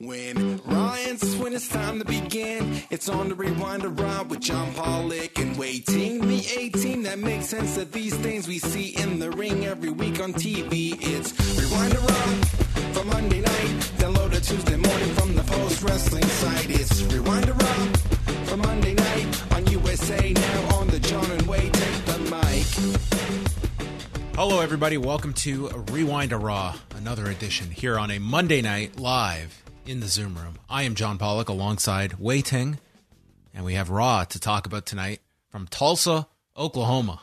When Ryan's when it's time to begin, it's on the rewind around with John Pollock and waiting. The 18 that makes sense of these things we see in the ring every week on TV. It's rewind around for Monday night, download it Tuesday morning from the post wrestling site. It's rewind around for Monday night on USA now on the John and Wade take the mic. Hello, everybody. Welcome to Rewind a Raw, another edition here on a Monday night live in the Zoom room. I am John Pollock alongside Wai Ting, and we have Raw to talk about tonight from Tulsa, Oklahoma.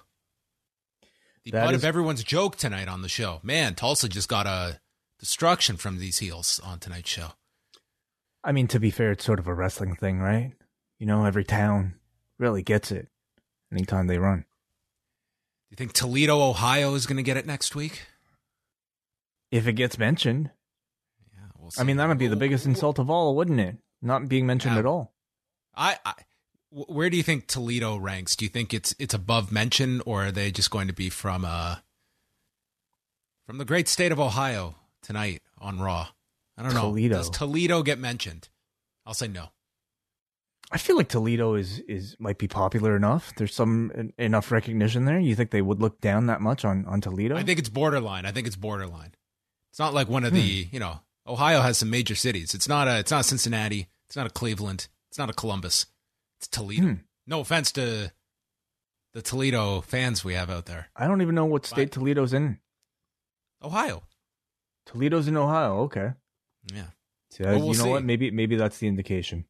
The That butt is- of everyone's joke tonight on the show. Man, Tulsa just got a destruction from these heels on tonight's show. I mean, to be fair, it's sort of a wrestling thing, right? You know, every town really gets it anytime they run. Do you think Toledo, Ohio is going to get it next week? If it gets mentioned, we'll I mean, that would be the biggest insult of all, wouldn't it? Not being mentioned Yeah. at all. I, I where do you think Toledo ranks? Do you think it's it's above mention, or are they just going to be from uh from the great state of Ohio tonight on Raw? I don't know. Toledo. Does Toledo get mentioned? I'll say no. I feel like Toledo is is might be popular enough. There's some en- enough recognition there. You think they would look down that much on on Toledo? I think it's borderline. I think it's borderline. It's not like one of the Hmm. you know Ohio has some major cities. It's not a it's not Cincinnati. It's not a Cleveland. It's not a Columbus. It's Toledo. Hmm. No offense to the Toledo fans we have out there. I don't even know what state But- Toledo's in. Ohio. Toledo's in Ohio. Okay. Yeah. So, Well, we'll you know see. what? Maybe maybe that's the indication.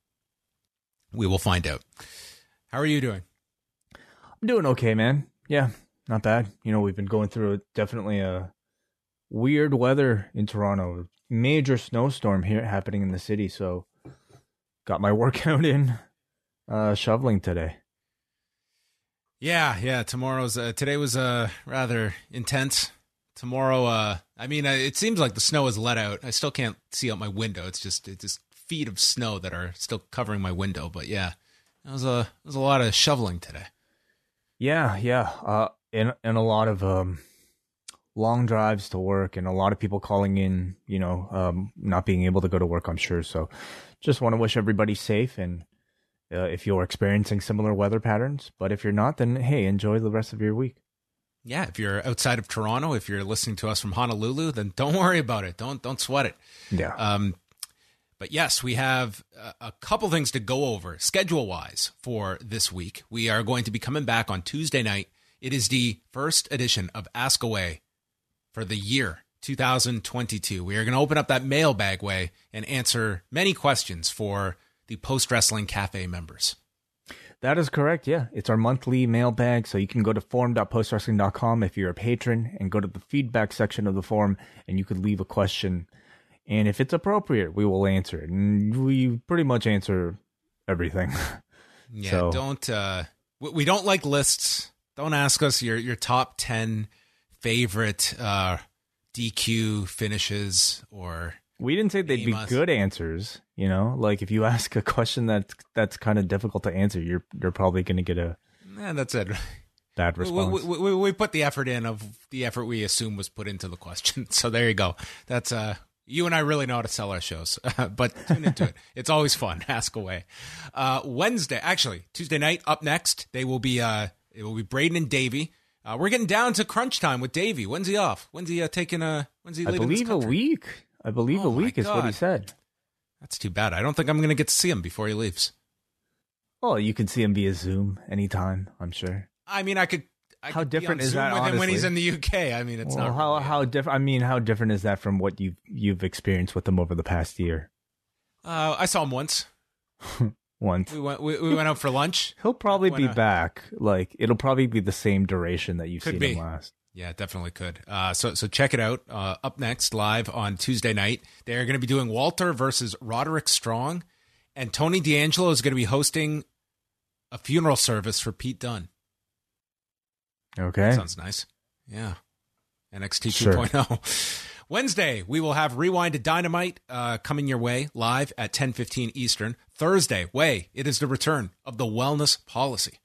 We will find out. How are you doing? I'm doing okay, man. Yeah, not bad. You know, we've been going through definitely a weird weather in Toronto. Major snowstorm here happening in the city. So, got my workout in, uh, shoveling today. Yeah, yeah. Tomorrow's uh, today was uh, rather intense. Tomorrow, uh, I mean, uh, it seems like the snow has let out. I still can't see out my window. It's just it's just feet of snow that are still covering my window. But yeah, it was a it was a lot of shoveling today. Yeah, yeah. Uh, and and a lot of um, long drives to work, and a lot of people calling in. You know, um, not being able to go to work. I'm sure. So, just want to wish everybody safe, and uh, if you're experiencing similar weather patterns, but if you're not, then hey, enjoy the rest of your week. Yeah, if you're outside of Toronto, if you're listening to us from Honolulu, then don't worry about it. Don't don't sweat it. Yeah. Um, but yes, we have a, a couple things to go over schedule wise for this week. We are going to be coming back on Tuesday night. It is the first edition of Ask Away for the year 2022. We are going to open up that mailbag way and answer many questions for the Post Wrestling Cafe members. That is correct. Yeah. It's our monthly mailbag. So you can go to forum.postwrestling.com if you're a patron and go to the feedback section of the forum and you could leave a question. And if it's appropriate, we will answer it. And we pretty much answer everything. Yeah, So- don't uh we, we don't like lists. Don't ask us your your top 10 favorite uh DQ finishes or we didn't say they'd be good answers. You know, like if you ask a question that's, that's kind of difficult to answer, you're, you're probably going to get a eh, that's it. bad response. we, we, we put the effort in of the effort we assume was put into the question. So there you go. That's uh you and I really know how to sell our shows, but tune into it. It's always fun. Ask away. Uh, Wednesday, actually Tuesday night. Up next, they will be. Uh, it will be Braden and Davey. Uh, we're getting down to crunch time with Davey. When's he off? When's he uh, taking a? When's he I believe a week. I believe Oh a week is what he said. That's too bad. I don't think I'm going to get to see him before he leaves. Well, you can see him via Zoom anytime, I'm sure. I mean, I could. I How could different is Zoom that, with him when he's in the UK. I mean, it's well, not how really- how different? I mean, how different is that from what you've you've experienced with him over the past year? Uh, I saw him once. Once We went we, we went out for lunch. he'll probably be back. Like it'll probably be the same duration that you've Could seen be. him last. Yeah, definitely could. Uh, so so check it out. Uh, up next, live on Tuesday night, they're going to be doing Walter versus Roderick Strong, and Tony D'Angelo is going to be hosting a funeral service for Pete Dunne. Okay. Sounds nice. Yeah. NXT Sure. 2.0. Wednesday, we will have Rewind to Dynamite uh, coming your way live at 10:15 Eastern. Thursday, way it is the return of the Wellness Policy.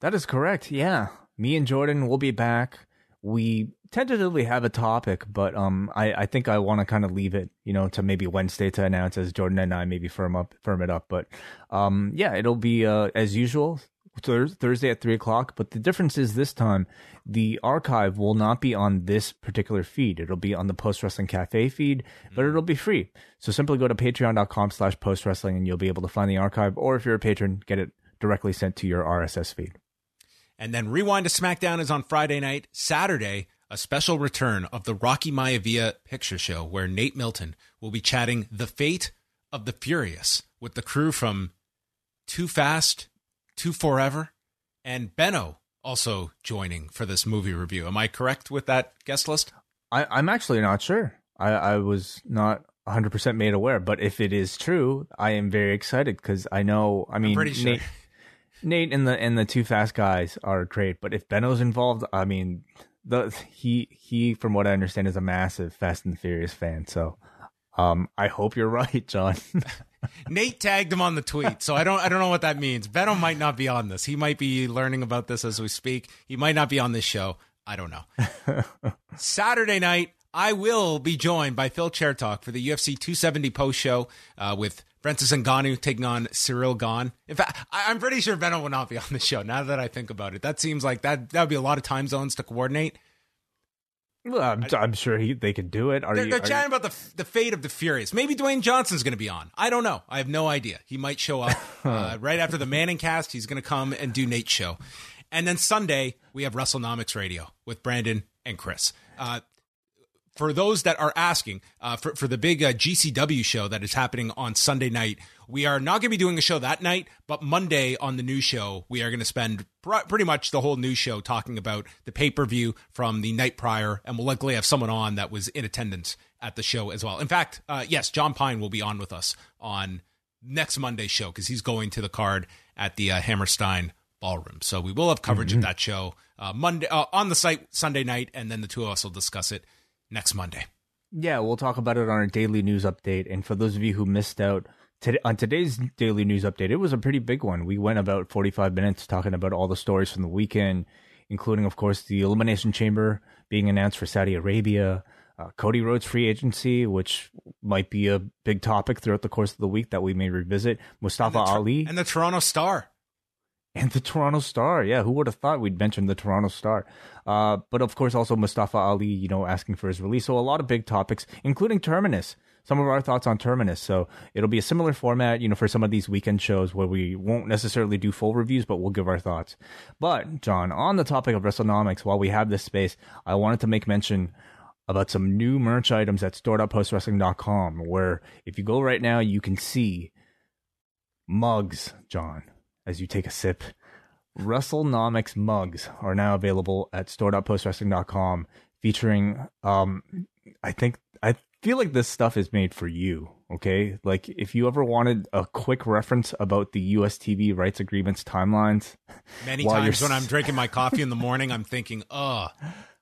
That is correct. Yeah. Me and Jordan will be back. We tentatively have a topic, but um I, I think I want to kind of leave it, you know, to maybe Wednesday to announce as Jordan and I maybe firm up firm it up. But um yeah, it'll be uh as usual. Thurs Thursday at three o'clock, but the difference is this time the archive will not be on this particular feed. It'll be on the Post Wrestling Cafe feed, but mm. it'll be free. So simply go to patreon.com slash post wrestling and you'll be able to find the archive, or if you're a patron, get it directly sent to your RSS feed. And then Rewind to SmackDown is on Friday night. Saturday, a special return of the Rocky Maivia picture show where Nate Milton will be chatting the fate of the Furious with the crew from Too Fast, Too Forever, and Benno also joining for this movie review. Am I correct with that guest list? I, I'm actually not sure. I, I was not 100% made aware, but if it is true, I am very excited because I know, I mean, pretty sure. Nate, Nate and the and the two fast guys are great, but if Benno's involved, I mean, the he he from what I understand is a massive Fast and Furious fan. So, um, I hope you're right, John. Nate tagged him on the tweet, so I don't I don't know what that means. Benno might not be on this. He might be learning about this as we speak. He might not be on this show. I don't know. Saturday night, I will be joined by Phil Chairtalk for the UFC 270 post show uh, with Francis Ngannou taking on Ciryl Gane. In fact, I- I'm pretty sure Benno will not be on the show. Now that I think about it, that seems like that that would be a lot of time zones to coordinate. Well, I'm, I'm sure he, they can do it. Are They're, you? they're are you- chatting about the the fate of the Furious. Maybe Dwayne Johnson's going to be on. I don't know. I have no idea. He might show up uh, right after the Manning cast. He's going to come and do Nate's show, and then Sunday we have WrestleNomics Radio with Brandon and Chris. Uh, for those that are asking, uh, for, for the big uh, GCW show that is happening on Sunday night, we are not going to be doing a show that night, but Monday on the new show, we are going to spend pr- pretty much the whole new show talking about the pay per view from the night prior, and we'll likely have someone on that was in attendance at the show as well. In fact, uh, yes, John Pine will be on with us on next Monday's show because he's going to the card at the uh, Hammerstein Ballroom. So we will have coverage of that show uh, Monday uh, on the site Sunday night, and then the two of us will discuss it next Monday. Yeah, we'll talk about it on our daily news update. And for those of you who missed out today, on today's daily news update, it was a pretty big one. We went about 45 minutes talking about all the stories from the weekend, including, of course, the Elimination Chamber being announced for Saudi Arabia, uh, Cody Rhodes free agency, which might be a big topic throughout the course of the week that we may revisit, Mustafa And the Ali, and the Toronto Star. And the Toronto Star. Yeah, who would have thought we'd mention the Toronto Star? Uh, but of course, also Mustafa Ali, you know, asking for his release. So a lot of big topics, including Terminus. Some of our thoughts on Terminus. So it'll be a similar format, you know, for some of these weekend shows where we won't necessarily do full reviews, but we'll give our thoughts. But John, on the topic of WrestleNomics, while we have this space, I wanted to make mention about some new merch items at store.postwrestling.com where if you go right now, you can see mugs, John, as you take a sip. WrestleNomics mugs are now available at store.postwrestling.com featuring um I think I feel like this stuff is made for you, okay? Like if you ever wanted a quick reference about the US TV rights agreements timelines, Many times when I'm drinking my coffee in the morning, I'm thinking, oh,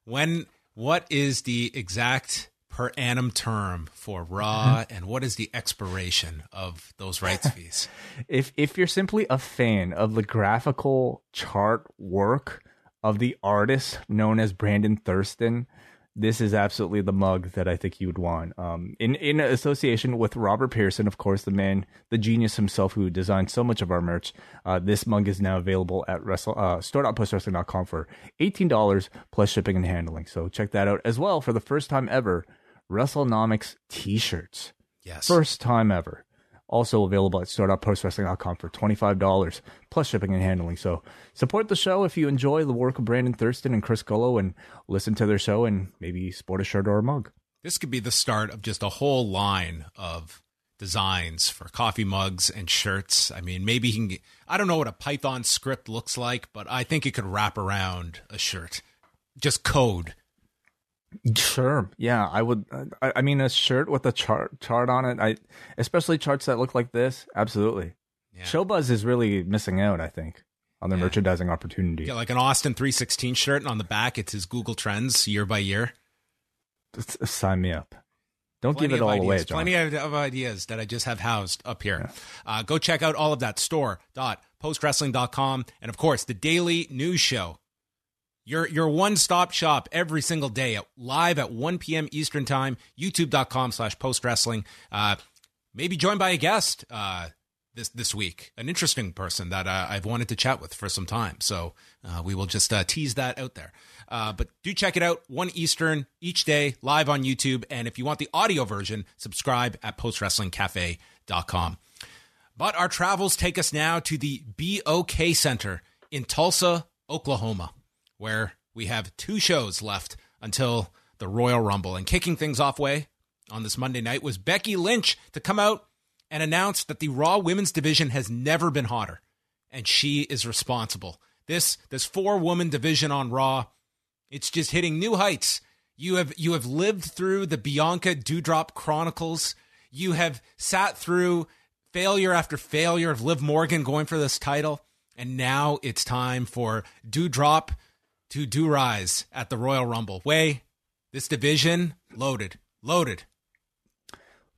when, what is the exact per annum term for Raw and what is the expiration of those rights fees? if if you're simply a fan of the graphical chart work of the artist known as Brandon Thurston, this is absolutely the mug that I think you would want. Um, in in association with Robert Pearson, of course, the man, the genius himself, who designed so much of our merch. Uh, this mug is now available at wrestle uh, store.postwrestling.com for eighteen dollars plus shipping and handling. So check that out as well for the first time ever. WrestleNomics T-shirts. Yes. First time ever. Also available at store.postwrestling.com for $25 plus shipping and handling. So support the show if you enjoy the work of Brandon Thurston and Chris Gullo and listen to their show and maybe sport a shirt or a mug. This could be the start of just a whole line of designs for coffee mugs and shirts. I mean, maybe he can get, I don't know what a Python script looks like, but I think it could wrap around a shirt. Just code. Sure. Yeah, I would. I, I mean, a shirt with a chart chart on it. I especially charts that look like this. Absolutely. Yeah. Showbuzz is really missing out. I think on the Yeah. merchandising opportunity. Yeah, like an Austin 316 shirt, and on the back, it's his Google Trends year by year. S- Sign me up. Don't Plenty give it all ideas, away, John. Plenty of, ideas that I just have housed up here. Uh, go check out all of that store.postwrestling.com. And of course, the daily news show. Your, your one-stop shop every single day at live at 1 p.m. Eastern time, youtube.com slash postwrestling. Uh, maybe joined by a guest uh, this this week, an interesting person that uh, I've wanted to chat with for some time. So uh, we will just uh, tease that out there. Uh, but do check it out, 1 Eastern each day, live on YouTube. And if you want the audio version, subscribe at postwrestlingcafe.com. But our travels take us now to the BOK Center in Tulsa, Oklahoma, where we have two shows left until the Royal Rumble. And kicking things off way on this Monday night was Becky Lynch to come out and announce that the Raw Women's Division has never been hotter, and she is responsible. This this four woman division on Raw, it's just hitting new heights. You have you have lived through the Bianca Doudrop Chronicles. You have sat through failure after failure of Liv Morgan going for this title, and now it's time for Doudrop to do rise at the Royal Rumble. Way, this division loaded, loaded.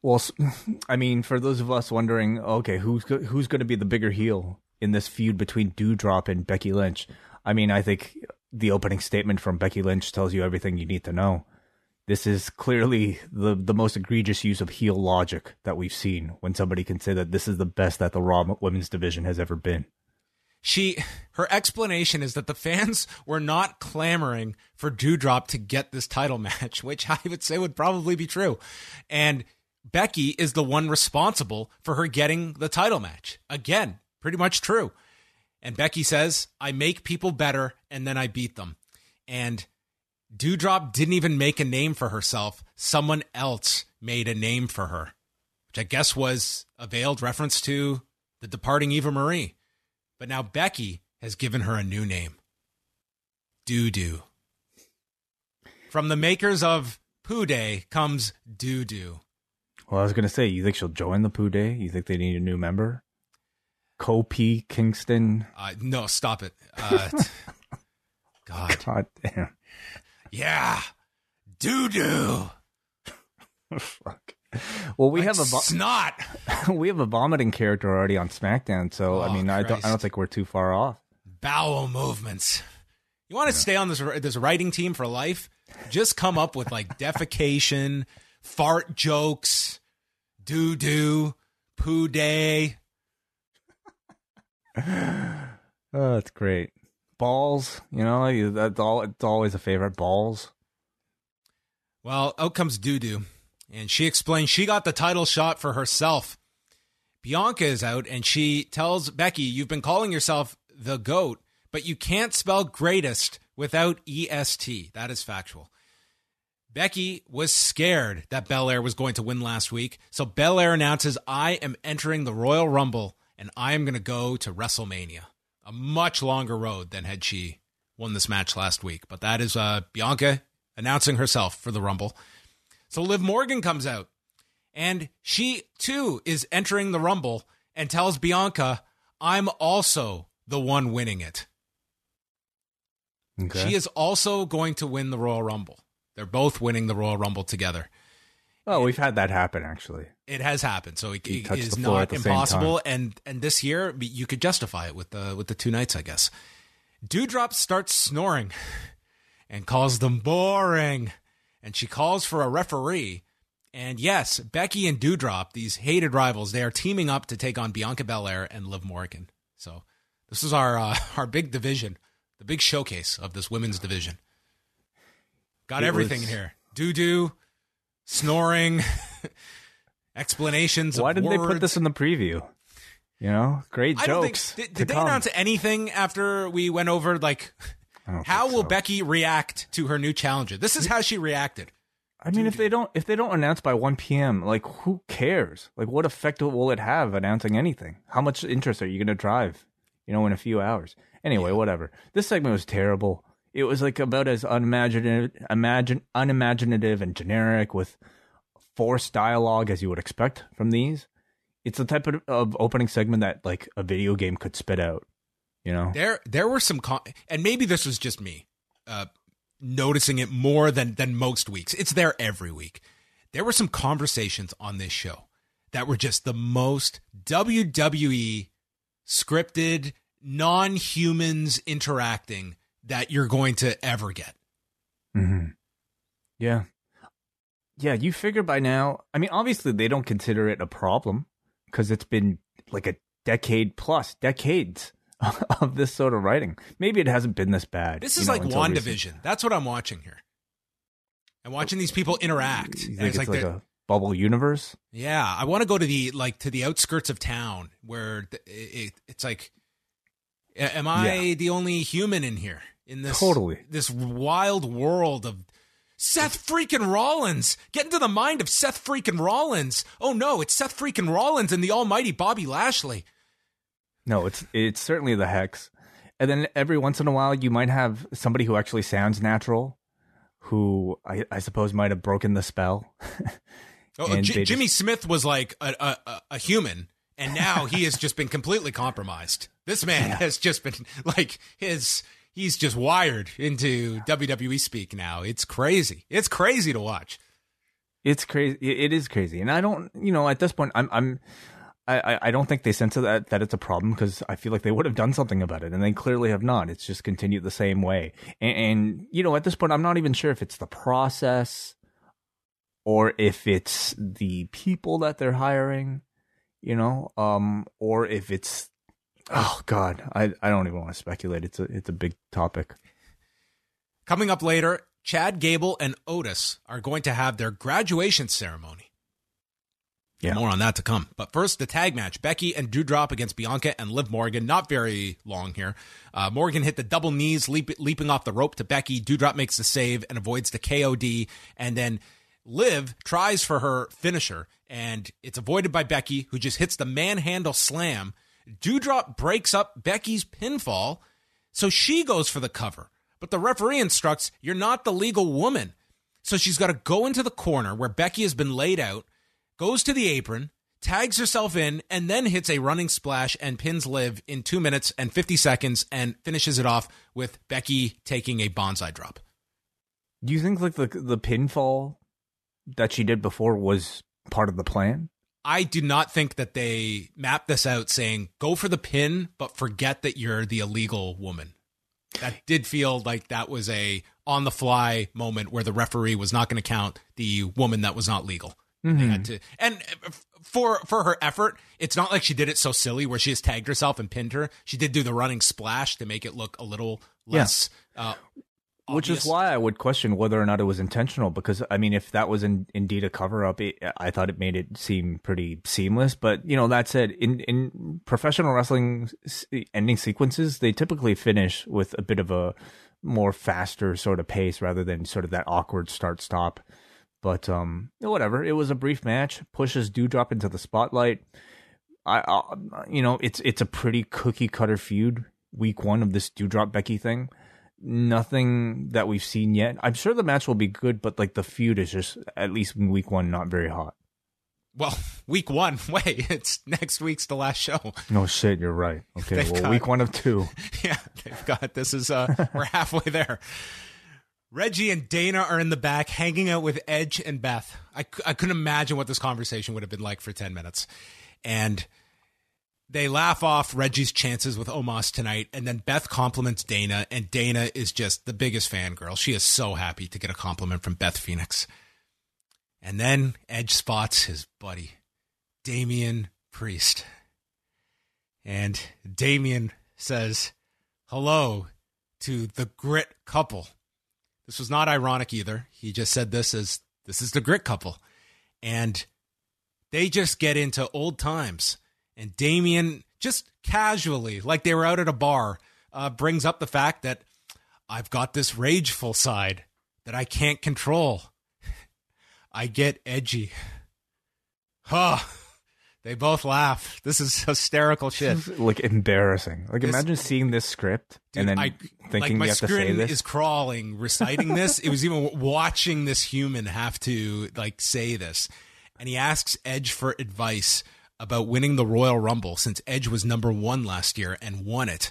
Well, I mean, for those of us wondering, okay, who's who's going to be the bigger heel in this feud between Doudrop and Becky Lynch? I mean, I think the opening statement from Becky Lynch tells you everything you need to know. This is clearly the the most egregious use of heel logic that we've seen when somebody can say that this is the best that the Raw Women's Division has ever been. She her explanation is that the fans were not clamoring for Doudrop to get this title match, which I would say would probably be true. And Becky is the one responsible for her getting the title match. Again, pretty much true. And Becky says, I make people better and then I beat them. And Doudrop didn't even make a name for herself. Someone else made a name for her, which I guess was a veiled reference to the departing Eva Marie. But now Becky has given her a new name Doo Doo. From the makers of Poo Day comes Doo Doo. Well, I was going to say, you think she'll join the Poo Day? You think they need a new member? Kopi Kingston. Uh, no, stop it. Uh, God. God damn. Yeah. Doo Doo. Fuck. Well, we have a vo- snot. we have a vomiting character already on SmackDown, so I Oh, mean, I don't, I don't think we're too far off. Bowel movements. You want to stay on this this writing team for life? Just come up with like defecation, fart jokes, doo doo, poo day. Oh, that's great. Balls, you know, that's all. It's always a favorite. Balls. Well, out comes Doo Doo, and she explains she got the title shot for herself. Bianca is out, and she tells Becky, You've been calling yourself the GOAT, but you can't spell greatest without EST. That is factual. Becky was scared that Belair was going to win last week, so Belair announces, I am entering the Royal Rumble, and I am going to go to WrestleMania. A much longer road than had she won this match last week. But that is uh, Bianca announcing herself for the Rumble. So Liv Morgan comes out and she too is entering the Rumble and tells Bianca, I'm also the one winning it. Okay. She is also going to win the Royal Rumble. They're both winning the Royal Rumble together. oh, we've had that happen actually. It has happened, so it, it is not at the same impossible. And and this year you could justify it with the with the two nights, I guess. Doudrop starts snoring and calls them boring, and she calls for a referee. And yes, Becky and Doudrop, these hated rivals, they are teaming up to take on Bianca Belair and Liv Morgan. So this is our uh, our big division, the big showcase of this women's division. Got It everything was- in here: doo doo, snoring. explanations. Why didn't they put this in the preview? You know, great don't think jokes. did, did they come. announce anything after we went over like how will so. Becky react to her new challenger? This is how she reacted. I mean, if they don't, if they don't announce by one p.m., like who cares? Like, what effect will it have announcing anything? How much interest are you going to drive? You know, in a few hours. Anyway, whatever. This segment was terrible. It was like about as unimaginative, imagine, unimaginative and generic with forced dialogue as you would expect from these. It's the type of, of opening segment that like a video game could spit out. You know, There there were some con- and maybe this was just me uh, noticing it more than than most weeks. It's there every week. There were some conversations on this show that were just the most WWE scripted non-humans interacting that you're going to ever get. hmm Yeah. Yeah, you figure by now, I mean, obviously they don't consider it a problem because it's been like a decade plus, decades of this sort of writing. Maybe it hasn't been this bad. This you is know, like until recent- WandaVision. That's what I'm watching here. I'm watching these people interact. Think it's, like, they're- a bubble universe? Yeah, I want to go to the like to the outskirts of town where th- it, it's like, am I Yeah. the only human in here in this Totally. this wild world of Seth freaking Rollins? Get into the mind of Seth freaking Rollins. Oh no, it's Seth freaking Rollins and the Almighty Bobby Lashley. No, it's it's certainly the hex. And then every once in a while, you might have somebody who actually sounds natural, who I, I suppose might have broken the spell. Oh, J- they Jimmy Smith was like a, a, a, a human, and now he has just been completely compromised. This man has just been like his. He's just wired into WWE speak now. It's crazy. It's crazy to watch. It's crazy. It is crazy, and I don't. You know, at this point, I'm. I'm. I. I- don't think they sense that that it's a problem because I feel like they would have done something about it, and they clearly have not. It's just continued the same way, and, and you know, at this point, I'm not even sure if it's the process or if it's the people that they're hiring, you know, um, or if it's. Oh God, I. I don't even want to speculate. It's a. It's a big topic. Coming up later, Chad Gable and Otis are going to have their graduation ceremony. Yeah. More on that to come. But first, the tag match Becky and Doudrop against Bianca and Liv Morgan. Not very long here. Uh, Morgan hit the double knees, leap, leaping off the rope to Becky. Doudrop makes the save and avoids the KOD. And then Liv tries for her finisher, and it's avoided by Becky, who just hits the manhandle slam. Doudrop breaks up Becky's pinfall, so she goes for the cover. But the referee instructs, You're not the legal woman. So she's got to go into the corner where Becky has been laid out, goes to the apron, tags herself in, and then hits a running splash and pins Liv in two minutes and 50 seconds and finishes it off with Becky taking a Banzai drop. Do you think like the the pinfall that she did before was part of the plan? I do not think that they mapped this out saying go for the pin, but forget that you're the illegal woman. That did feel like that was a on the fly moment where the referee was not going to count the woman that was not legal. They had to, and for for her effort, it's not like she did it so silly where she just tagged herself and pinned her. She did do the running splash to make it look a little Yeah. less. Uh, Which is why I would question whether or not it was intentional. Because I mean, if that was in, indeed a cover up, it, I thought it made it seem pretty seamless. But you know, that said, in in professional wrestling ending sequences, they typically finish with a bit of a more faster sort of pace rather than sort of that awkward start stop. But um, whatever. It was a brief match. Pushes Doudrop into the spotlight. I, I you know, it's it's a pretty cookie cutter feud. Week one of this Doudrop Becky thing nothing that we've seen yet. I'm sure the match will be good, but like the feud is just at least in week one not very hot. well, week one. Wait, it's next week's the last show. No shit, you're right. Okay, They've well, got- week one of two. Yeah, they've got this is uh we're halfway there. Reggie and Dana are in the back hanging out with Edge and Beth. I, I couldn't imagine what this conversation would have been like for 10 minutes. And they laugh off Reggie's chances with Omos tonight. And then Beth compliments Dana, and Dana is just the biggest fangirl. She is so happy to get a compliment from Beth Phoenix. And then Edge spots his buddy, Damian Priest. And Damien says hello to the grit couple. This was not ironic either. He just said this as this is the grit couple. And they just get into old times. And Damien, just casually, like they were out at a bar, uh, brings up the fact that I've got this rageful side that I can't control. I get edgy. Huh. They both laugh. This is hysterical shit. like embarrassing. Like This- imagine seeing this script Dude, and then I, thinking like you have to say screen this. is crawling reciting this. it was even watching this human have to like say this, and he asks Edge for advice about winning the Royal Rumble since Edge was number one last year and won it.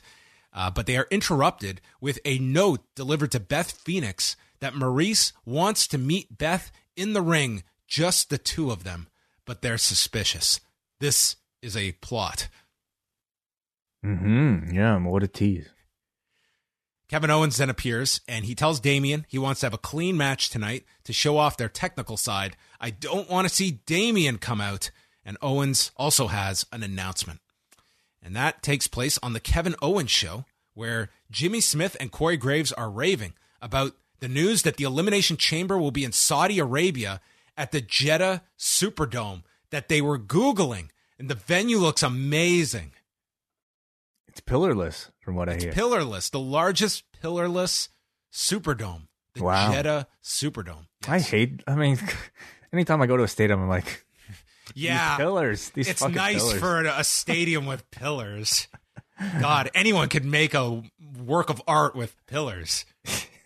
Uh, but they are interrupted with a note delivered to Beth Phoenix that Maurice wants to meet Beth in the ring, just the two of them, but they're suspicious. This is a plot. mm-hmm. Yeah, what a tease. Kevin Owens then appears and he tells Damien he wants to have a clean match tonight to show off their technical side. I don't want to see Damien come out. And Owens also has an announcement. And that takes place on the Kevin Owens show, where Jimmy Smith and Corey Graves are raving about the news that the Elimination Chamber will be in Saudi Arabia at the Jeddah Superdome that they were Googling. And the venue looks amazing. It's pillarless, from what I It's hear. pillarless, the largest pillarless Superdome, the Wow. Jeddah Superdome. I hate. I mean, anytime I go to a stadium, I'm like, yeah, these pillars. These it's nice pillars. for a stadium with pillars. God, anyone could make a work of art with pillars.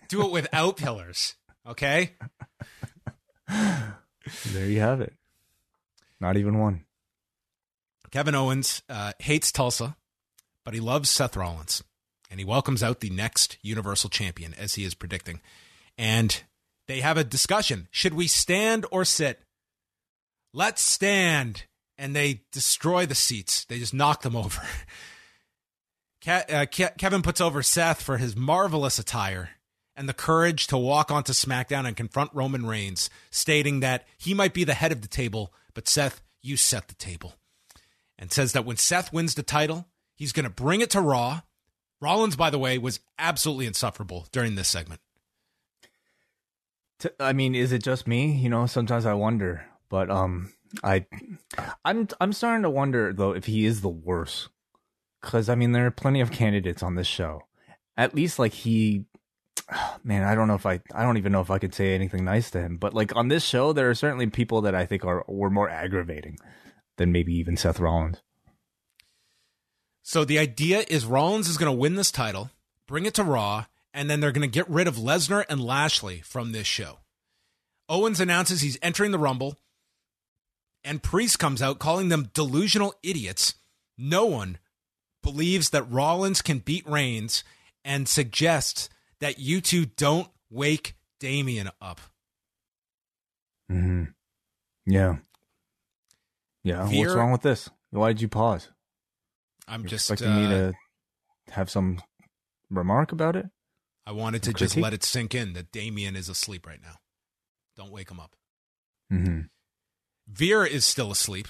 Do it without pillars, okay? There you have it. Not even one. Kevin Owens uh, hates Tulsa, but he loves Seth Rollins, and he welcomes out the next Universal Champion, as he is predicting. And they have a discussion: should we stand or sit? Let's stand, and they destroy the seats. They just knock them over. Ke- uh, Ke- Kevin puts over Seth for his marvelous attire and the courage to walk onto SmackDown and confront Roman Reigns, stating that he might be the head of the table, but Seth, you set the table and says that when Seth wins the title, he's going to bring it to Raw. Rollins, by the way, was absolutely insufferable during this segment. I mean, is it just me? You know, sometimes I wonder, but um, I, I'm I'm starting to wonder though if he is the worst, because I mean there are plenty of candidates on this show. At least like he, man, I don't know if I I don't even know if I could say anything nice to him, but like on this show there are certainly people that I think are were more aggravating than maybe even Seth Rollins. So the idea is Rollins is going to win this title, bring it to Raw, and then they're going to get rid of Lesnar and Lashley from this show. Owens announces he's entering the Rumble, and Priest comes out calling them delusional idiots. No one believes that Rollins can beat Reigns and suggests that you two don't wake Damien up. hmm Yeah. Yeah. What's wrong with this? Why did you pause? I'm You're just expecting me uh, to have some remark about it? I wanted to just let it sink in that Damien is asleep right now. Don't wake him up. Mm-hmm. Veer is still asleep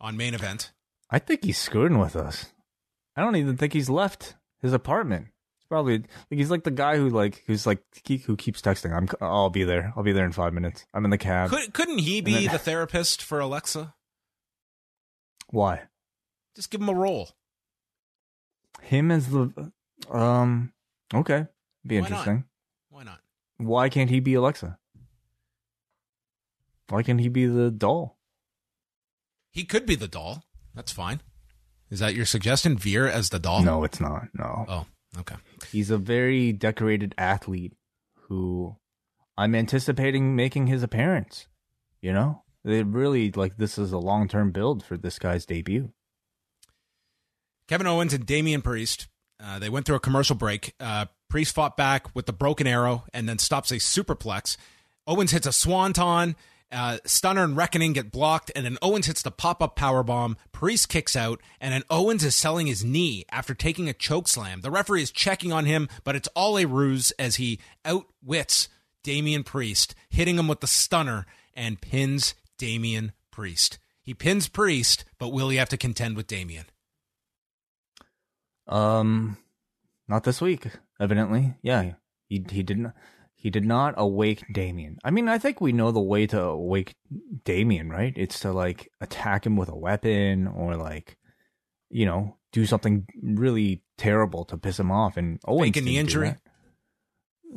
on main event. I think he's screwing with us. I don't even think he's left his apartment. Probably like he's like the guy who like who's like he, who keeps texting. I'm I'll be there. I'll be there in five minutes. I'm in the cab. Could, couldn't he be then- the therapist for Alexa? Why? Just give him a role. Him as the um. Okay, be Why not? interesting. Why not? Why can't he be Alexa? Why can't he be the doll? He could be the doll. That's fine. Is that your suggestion? Veer as the doll? No, it's not. No, Oh, okay. he's a very decorated athlete who I'm anticipating making his appearance. You know, they really like this is a long term build for this guy's debut. Kevin Owens and Damian Priest. Uh, they went through a commercial break. Uh, Priest fought back with the broken arrow and then stops a superplex. Owens hits a swanton. Uh, Stunner and Reckoning get blocked, and then Owens hits the pop up power bomb. Priest kicks out, and then Owens is selling his knee after taking a choke slam. The referee is checking on him, but it's all a ruse as he outwits Damian Priest, hitting him with the stunner and pins Damian Priest. He pins Priest, but will he have to contend with Damian? Um, not this week. Evidently, yeah. He he didn't. He did not awake Damien. I mean, I think we know the way to awake Damien, right? It's to like attack him with a weapon or like, you know, do something really terrible to piss him off. And Owens Faking the injury?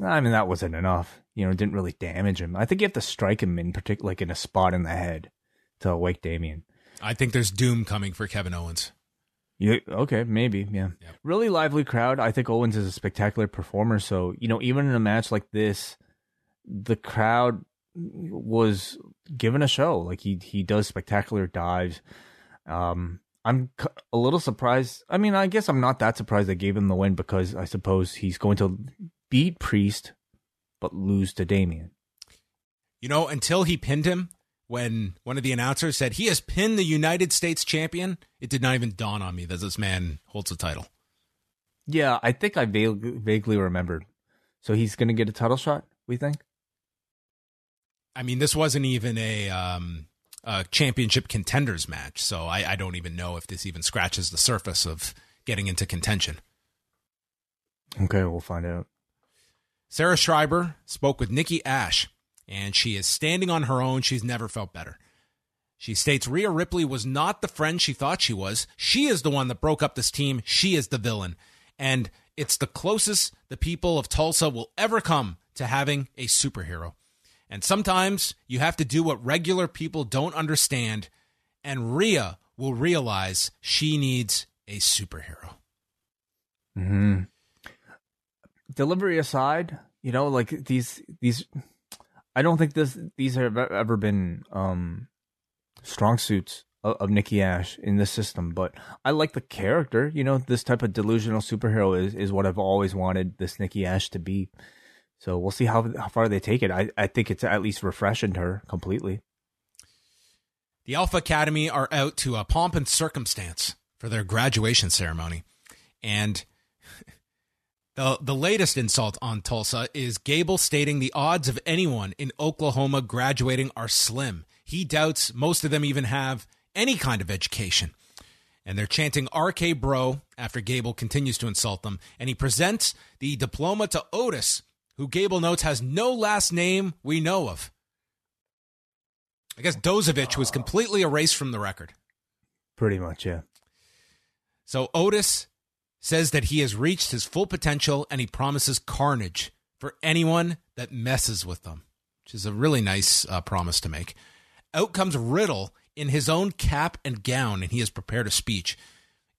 I mean, that wasn't enough. You know, it didn't really damage him. I think you have to strike him in particular, like in a spot in the head to awake Damien. I think there's doom coming for Kevin Owens. Yeah, okay, maybe, yeah. Yep. Really lively crowd. I think Owens is a spectacular performer. So, you know, even in a match like this, the crowd was given a show. Like he he does spectacular dives. Um, I'm a little surprised. I mean, I guess I'm not that surprised they gave him the win because I suppose he's going to beat Priest, but lose to Damien. You know, until he pinned him, when one of the announcers said he has pinned the United States champion, it did not even dawn on me that this man holds a title. Yeah, I think I vague, vaguely remembered. So he's going to get a title shot. We think. I mean, this wasn't even a, um, a championship contenders match, so I, I don't even know if this even scratches the surface of getting into contention. Okay, we'll find out. Sarah Schreiber spoke with Nikki Ash, and she is standing on her own. She's never felt better. She states Rhea Ripley was not the friend she thought she was. She is the one that broke up this team. She is the villain. And it's the closest the people of Tulsa will ever come to having a superhero. And sometimes you have to do what regular people don't understand, and Rhea will realize she needs a superhero. Hmm. Delivery aside, you know, like these these, I don't think this these have ever been um strong suits of, of Nikki Ash in this system. But I like the character. You know, this type of delusional superhero is is what I've always wanted this Nikki Ash to be. So we'll see how how far they take it. I I think it's at least refreshing her completely. The Alpha Academy are out to a pomp and circumstance for their graduation ceremony. And the the latest insult on Tulsa is Gable stating the odds of anyone in Oklahoma graduating are slim. He doubts most of them even have any kind of education. And they're chanting RK Bro after Gable continues to insult them. And he presents the diploma to Otis, who Gable notes has no last name we know of. I guess Dozovic was completely erased from the record. Pretty much, yeah. So Otis says that he has reached his full potential and he promises carnage for anyone that messes with them, which is a really nice uh, promise to make. Out comes Riddle in his own cap and gown, and he has prepared a speech.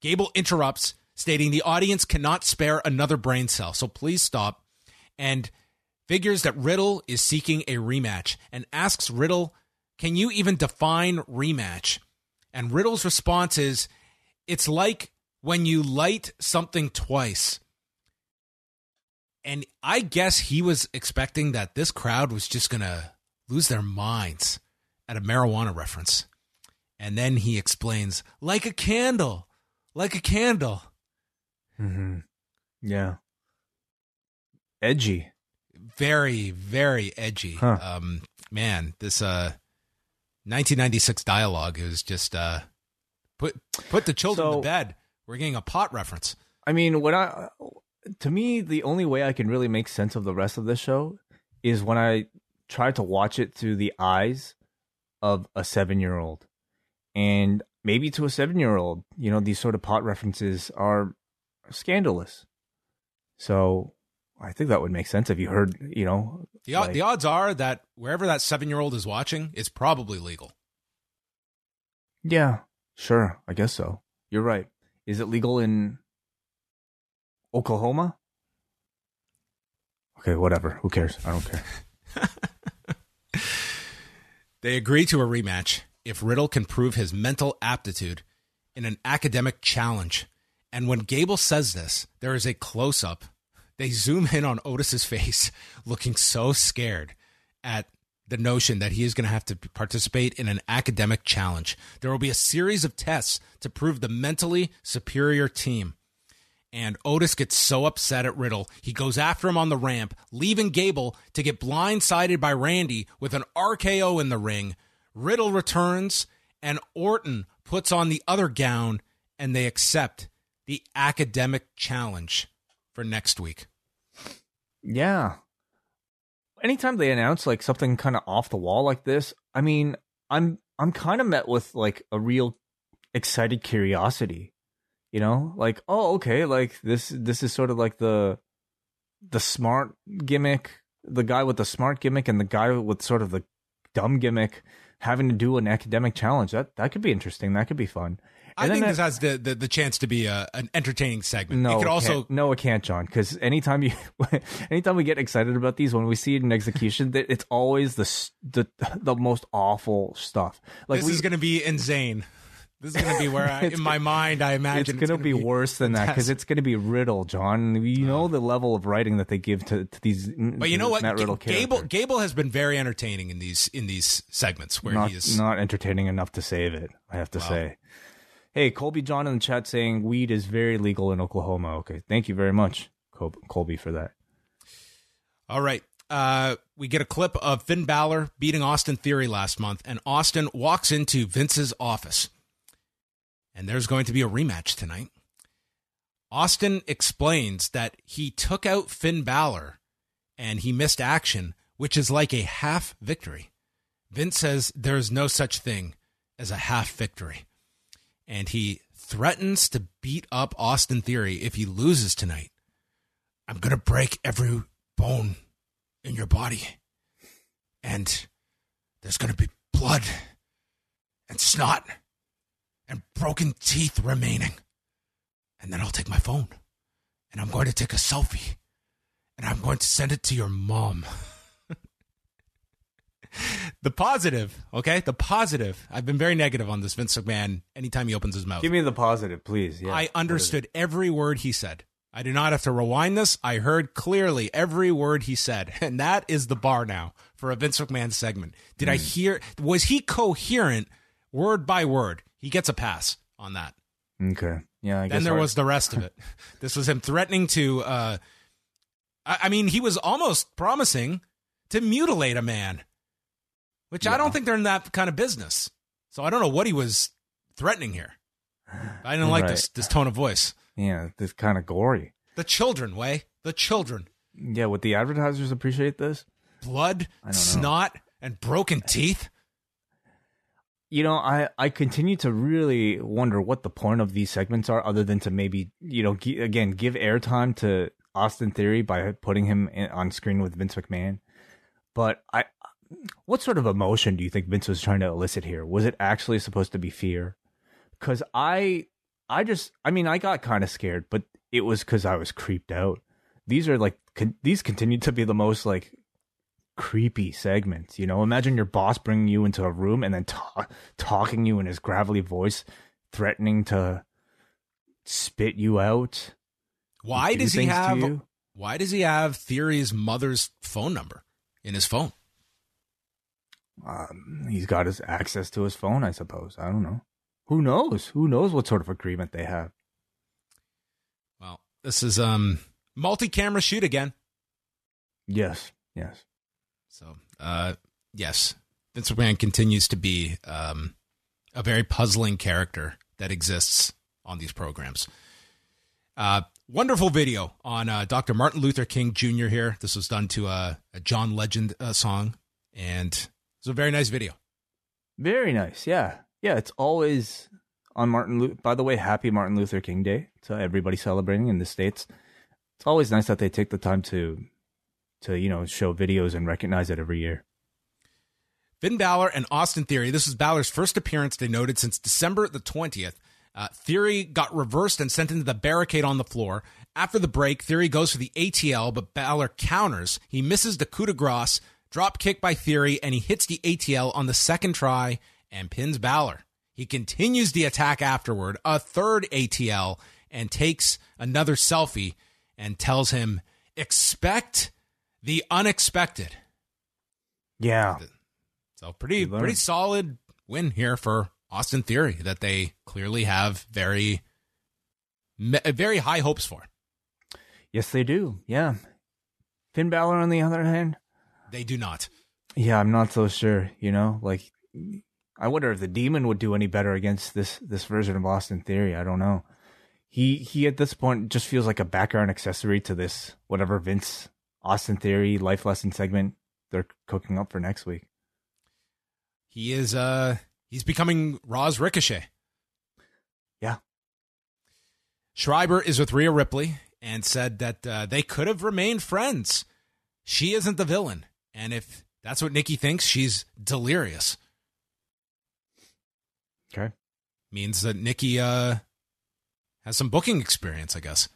Gable interrupts, stating the audience cannot spare another brain cell, so please stop, and figures that Riddle is seeking a rematch and asks Riddle, Can you even define rematch? And Riddle's response is, It's like when you light something twice. And I guess he was expecting that this crowd was just going to lose their minds at a marijuana reference. And then he explains, like a candle, like a candle. Mm-hmm. Yeah. Edgy. Very, very edgy. Huh. Um, man, this uh, 1996 dialogue is just uh, put put the children So- to bed. We're getting a pot reference. I mean, when I to me the only way I can really make sense of the rest of this show is when I try to watch it through the eyes of a 7-year-old. And maybe to a 7-year-old, you know, these sort of pot references are scandalous. So, I think that would make sense if you heard, you know, The, like- the odds are that wherever that seven year old is watching, it's probably legal. Yeah, sure, I guess so. You're right. Is it legal in Oklahoma? Okay, whatever. Who cares? I don't care. They agree to a rematch if Riddle can prove his mental aptitude in an academic challenge. And when Gable says this, there is a close up. They zoom in on Otis's face, looking so scared at the notion that he is going to have to participate in an academic challenge. There will be a series of tests to prove the mentally superior team. And Otis gets so upset at Riddle, he goes after him on the ramp, leaving Gable to get blindsided by Randy with an RKO in the ring. Riddle returns, and Orton puts on the other gown, and they accept the academic challenge for next week. Yeah. Anytime they announce like something kind of off the wall like this, I mean, I'm I'm kind of met with like a real excited curiosity. You know, like oh okay, like this this is sort of like the the smart gimmick, the guy with the smart gimmick and the guy with sort of the dumb gimmick having to do an academic challenge. That that could be interesting. That could be fun. I think this has the, the, the chance to be a, an entertaining segment. No, it could also can't. no, it can't, John. Because anytime you, anytime we get excited about these, when we see it in execution, that it's always the the the most awful stuff. Like this we, is going to be insane. This is going to be where, I, in my mind, I imagine it's, going to be, be, worse than that because it's going to be Riddle, John. You know uh. the level of writing that they give to, to these. But you know what, Matt Riddle Gable Gable has been very entertaining in these in these segments where not, he's not entertaining enough to save it. I have to say. Hey, Colby John in the chat saying weed is very legal in Oklahoma. Okay, thank you very much, Colby, for that. All right. Uh, we get a clip of Finn Balor beating Austin Theory last month, and Austin walks into Vince's office. And there's going to be a rematch tonight. Austin explains that he took out Finn Balor and he missed action, which is like a half victory. Vince says there's no such thing as a half victory and he threatens to beat up Austin Theory if he loses tonight. I'm going to break every bone in your body. And there's going to be blood and snot and broken teeth remaining. And then I'll take my phone and I'm going to take a selfie and I'm going to send it to your mom. the positive, okay? The positive. I've been very negative on this Vince McMahon anytime he opens his mouth. Give me the positive, please. Yeah. I understood every word he said. I do not have to rewind this. I heard clearly every word he said. And that is the bar now for a Vince McMahon segment. Did mm. I hmm. hear was he coherent word by word? He gets a pass on that. Okay. Yeah, I Then there hard. was the rest of it. this was him threatening to uh I, I mean, he was almost promising to mutilate a man which yeah. I don't think they're in that kind of business. So I don't know what he was threatening here. I didn't like right. this this tone of voice. Yeah, this kind of gory. The children, way the children. Yeah, would the advertisers appreciate this? Blood, snot, and broken teeth. You know, I I continue to really wonder what the point of these segments are, other than to maybe you know g- again give airtime to Austin Theory by putting him in, on screen with Vince McMahon. But I what sort of emotion do you think Vince was trying to elicit here? Was it actually supposed to be fear? Because I, I just, I mean, I got kind of scared, but it was because I was creeped out. These are like, con- these continue to be the most like creepy segments. You know, imagine your boss bringing you into a room and then ta- talking you in his gravelly voice, threatening to spit you out. Why does he have? Why does he have Theory's mother's phone number in his phone? Um, he's got his access to his phone, I suppose. I don't know. Who knows? Who knows what sort of agreement they have? Well, this is um multi-camera shoot again. Yes, yes. So, uh, yes, Vince McMahon continues to be um, a very puzzling character that exists on these programs. Uh, wonderful video on uh, Dr. Martin Luther King Jr. here. This was done to a, a John Legend uh, song, and it's a very nice video. Very nice. Yeah. Yeah. It's always on Martin. Luther. By the way, happy Martin Luther King Day to everybody celebrating in the States. It's always nice that they take the time to, to, you know, show videos and recognize it every year. Finn Balor and Austin Theory. This is Balor's first appearance denoted since December the 20th. Uh, Theory got reversed and sent into the barricade on the floor. After the break, Theory goes for the ATL, but Balor counters. He misses the coup de grace Drop kick by Theory, and he hits the ATL on the second try and pins Balor. He continues the attack afterward, a third ATL, and takes another selfie and tells him, expect the unexpected. Yeah. So pretty pretty solid win here for Austin Theory that they clearly have very very high hopes for. Yes, they do. Yeah. Finn Balor, on the other hand, they do not. Yeah, I'm not so sure. You know, like I wonder if the demon would do any better against this this version of Austin Theory. I don't know. He he at this point just feels like a background accessory to this whatever Vince Austin Theory life lesson segment they're cooking up for next week. He is uh he's becoming Raw's Ricochet. Yeah. Schreiber is with Rhea Ripley and said that uh, they could have remained friends. She isn't the villain, and if that's what Nikki thinks, she's delirious. Okay. Means that Nikki uh has some booking experience, I guess.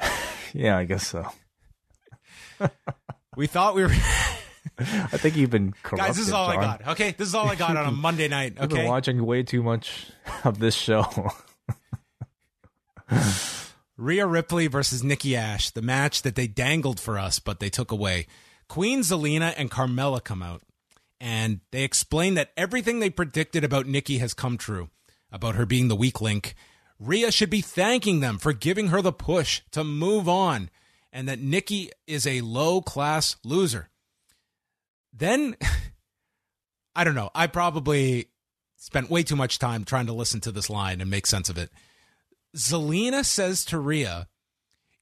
Yeah, I guess so. We thought we were I think you've been corrupted. guys. This is all John. I got. Okay, this is all I got on a Monday night. Okay, watching way too much of this show. Rhea Ripley versus Nikki Ash, the match that they dangled for us, but they took away. Queen Zelina and Carmella come out, and they explain that everything they predicted about Nikki has come true, about her being the weak link. Rhea should be thanking them for giving her the push to move on, and that Nikki is a low class loser. Then, I don't know, I probably spent way too much time trying to listen to this line and make sense of it. Zelina says to Rhea,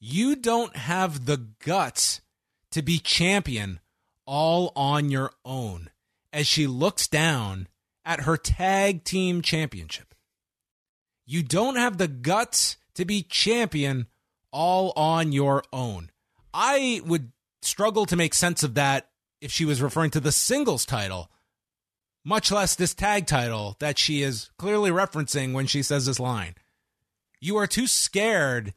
You don't have the guts to be champion all on your own, as she looks down at her tag team championship. You don't have the guts to be champion all on your own. I would struggle to make sense of that if she was referring to the singles title, much less this tag title that she is clearly referencing when she says this line. You are too scared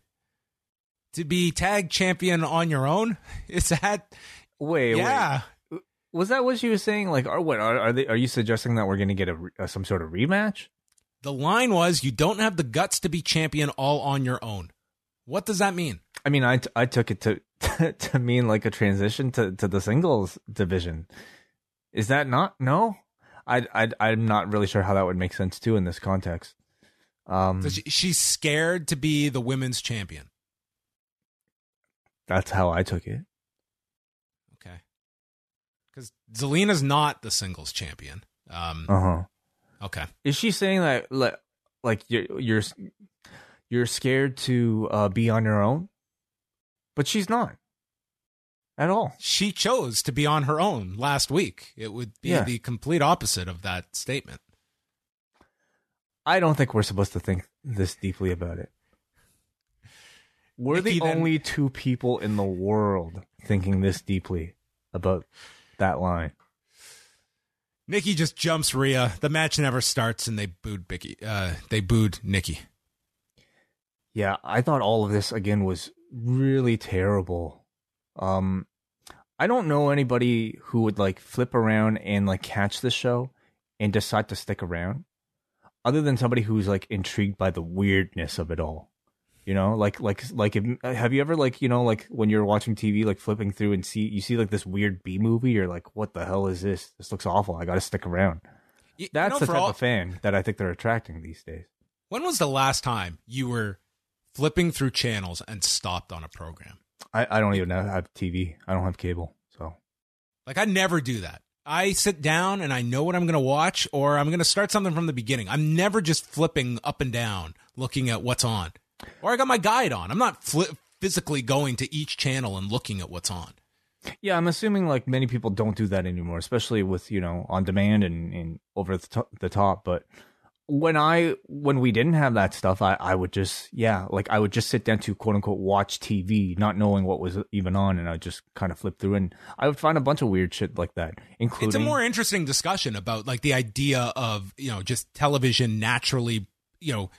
to be tag champion on your own. Is that wait, yeah? wait. Was that what she was saying? Like, are what are, are they? Are you suggesting that we're going to get a, re- uh, some sort of rematch? The line was, "You don't have the guts to be champion all on your own." What does that mean? I mean, I, t- I took it to to mean like a transition to, to the singles division. Is that not? No, I I I'm not really sure how that would make sense too in this context. Um, So she, she's scared to be the women's champion. that's how I took it. Okay, because Zelina's not the singles champion. Um, Uh huh. okay, Is she saying that like like you're you're you're scared to uh, be on your own? But she's not at all. she chose to be on her own last week. It would be Yeah. the complete opposite of that statement. I don't think we're supposed to think this deeply about it. We're Nikki the then- only two people in the world thinking this deeply about that line. Nikki just jumps Rhea. The match never starts, and they booed Bicky. Uh, they booed Nikki. Yeah, I thought all of this again was really terrible. Um I don't know anybody who would like flip around and like catch the show and decide to stick around other than somebody who's like intrigued by the weirdness of it all. You know, like like like if, have you ever like, you know, like when you're watching TV like flipping through and see you see like this weird B movie, you're like, "What the hell is this? This looks awful. I got to stick around." You That's know, the type all- of fan that I think they're attracting these days. When was the last time you were flipping through channels and stopped on a program? I, I don't even have TV. I don't have cable. So Like I never do that. I sit down and I know what I'm going to watch, or I'm going to start something from the beginning. I'm never just flipping up and down, looking at what's on, or I got my guide on. I'm not physically going to each channel and looking at what's on. Yeah, I'm assuming like many people don't do that anymore, especially with you know on demand and, and over the, to- the top. But when I when we didn't have that stuff, I I would just yeah like I would just sit down to quote unquote watch TV, not knowing what was even on, and I would just kind of flip through, and I would find a bunch of weird shit like that, including It's a more interesting discussion about like the idea of you know just television naturally you know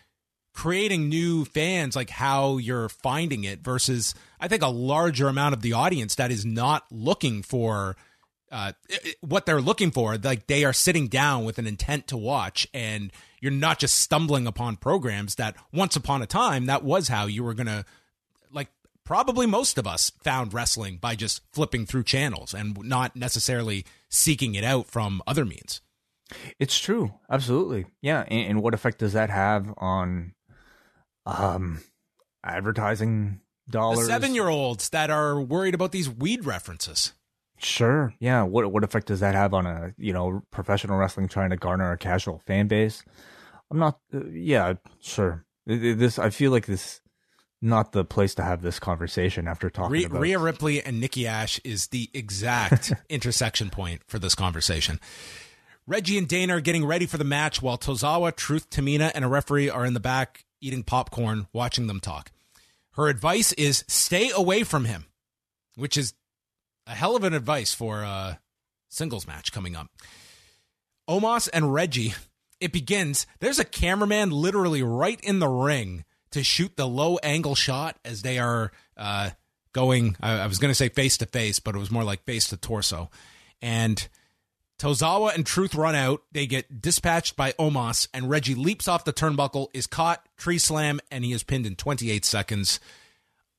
creating new fans like how you're finding it versus i think a larger amount of the audience that is not looking for uh, what they're looking for. Like they are sitting down with an intent to watch and you're not just stumbling upon programs that once upon a time that was how you were gonna like probably most of us found wrestling by just flipping through channels and not necessarily seeking it out from other means. It's true, absolutely. Yeah, and, and what effect does that have on um advertising dollars? seven year olds that are worried about these weed references. Sure. Yeah. What what effect does that have on a you know professional wrestling trying to garner a casual fan base? I'm not. Uh, yeah. Sure. Th- th- This I feel like this not the place to have this conversation after talking Rhea, about Rhea Ripley and Nikki Ash is the exact intersection point for this conversation. Reggie and Dana are getting ready for the match while Tozawa, Truth, Tamina, and a referee are in the back eating popcorn, watching them talk. Her advice is stay away from him, which is a hell of an advice for a singles match coming up. Omos and Reggie, it begins. There's a cameraman literally right in the ring to shoot the low angle shot as they are uh, going. I, I was going to say face to face, but it was more like face to torso. And Tozawa and Truth run out. They get dispatched by Omos, and Reggie leaps off the turnbuckle, is caught, tree slam, and he is pinned in 28 seconds.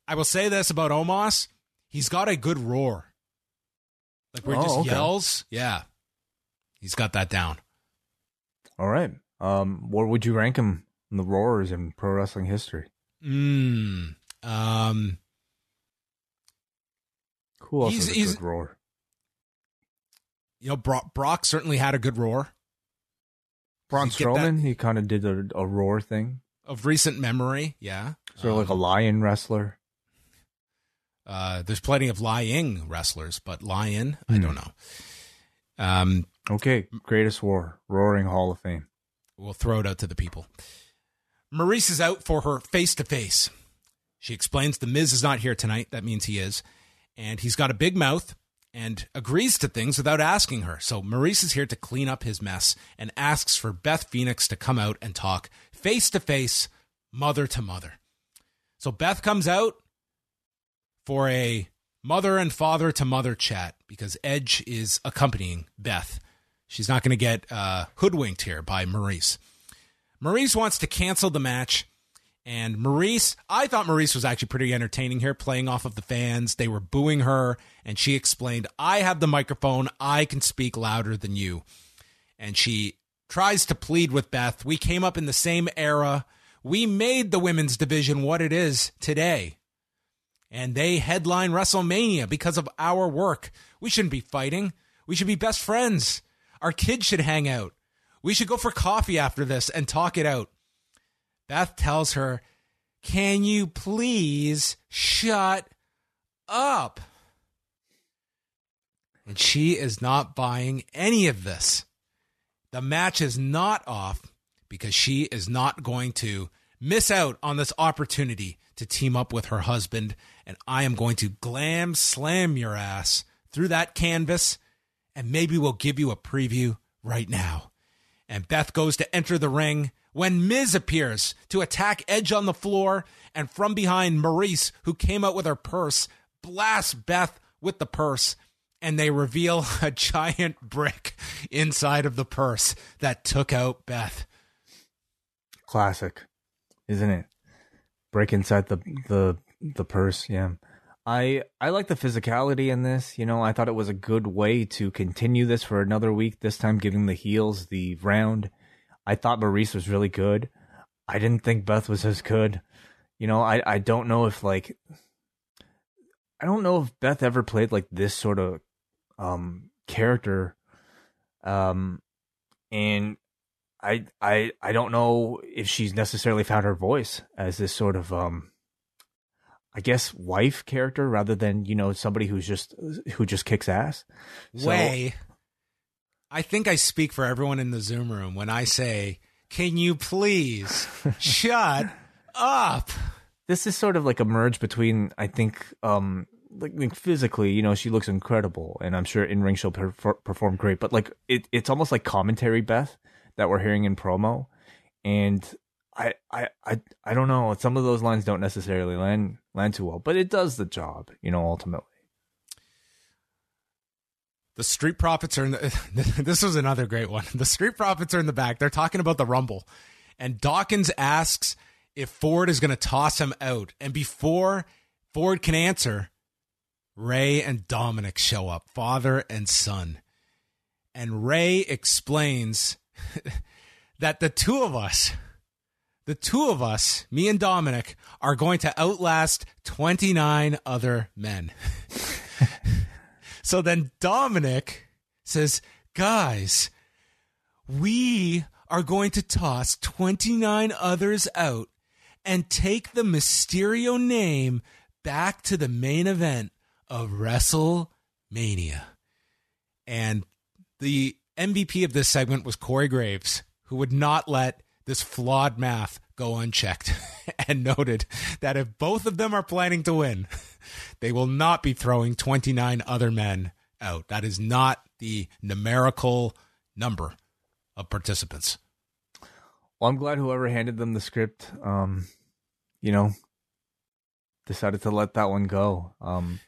I will say this about Omos he's got a good roar. Like where he Oh, just okay. yells. Yeah. He's got that down. All right. Um, where would you rank him in the roars in pro wrestling history? Mm. Um, Who else He's- has a he's- good roar? you know, Brock, Brock certainly had a good roar. Braun Strowman, he kind of did a, a roar thing, Of recent memory, yeah. sort of like a Um, lion wrestler. Uh, there's plenty of lying wrestlers, but lion, I Hmm. don't know. Um, Okay, greatest war, roaring Hall of Fame. we'll throw it out to the people. Maryse is out for her face to face. She explains the Miz is not here tonight. That means he is. And he's got a big mouth and agrees to things without asking her. So Maryse is here to clean up his mess and asks for Beth Phoenix to come out and talk face to face, mother to mother. So Beth comes out for a mother and father to mother chat because Edge is accompanying Beth. She's not going to get uh, hoodwinked here by Maryse. Maryse wants to cancel the match. And Maryse, I thought Maryse was actually pretty entertaining here, playing off of the fans. They were booing her, and she explained, I have the microphone. I can speak louder than you. And she tries to plead with Beth. We came up in the same era. We made the women's division what it is today. And they headline WrestleMania because of our work. We shouldn't be fighting. We should be best friends. Our kids should hang out. We should go for coffee after this and talk it out. Beth tells her, Can you please shut up? And she is not buying any of this. The match is not off because she is not going to miss out on this opportunity to team up with her husband. And I am going to glam slam your ass through that canvas. And maybe we'll give you a preview right now. And Beth goes to enter the ring when Miz appears to attack Edge on the floor. And from behind, Maryse, who came out with her purse, blasts Beth with the purse. And they reveal a giant brick inside of the purse that took out Beth. Classic, isn't it? Break inside the the the purse. Yeah, I I like the physicality in this. You know, I thought it was a good way to continue this for another week. This time, giving the heels the round. I thought Maryse was really good. I didn't think Beth was as good. You know, I I don't know if like I don't know if Beth ever played like this sort of um character. Um and I I I don't know if she's necessarily found her voice as this sort of um I guess wife character rather than, you know, somebody who's just who just kicks ass. So- Way. I think I speak for everyone in the Zoom room when I say, Can you please shut up? this is sort of like a merge between I think um like, like physically, you know, she looks incredible, and I'm sure in ring she'll per- perform great. But like it, it's almost like commentary Beth that we're hearing in promo, and I, I, I, I don't know. Some of those lines don't necessarily land land too well, but it does the job, you know. Ultimately, The Street Profits are in the. this was another great one. The Street Profits are in the back. They're talking about the Rumble. And Dawkins asks if Ford is going to toss him out. And before Ford can answer, Ray and Dominic show up, father and son. And Ray explains that the two of us, the two of us, me and Dominic, are going to outlast 29 other men. So then Dominic says, Guys, we are going to toss 29 others out and take the Mysterio name back to the main event of WrestleMania. And the MVP of this segment was Corey Graves, who would not let this flawed math go unchecked and noted that if both of them are planning to win, they will not be throwing 29 other men out. That is not the numerical number of participants. Well, I'm glad whoever handed them the script, um, you know, decided to let that one go. Um,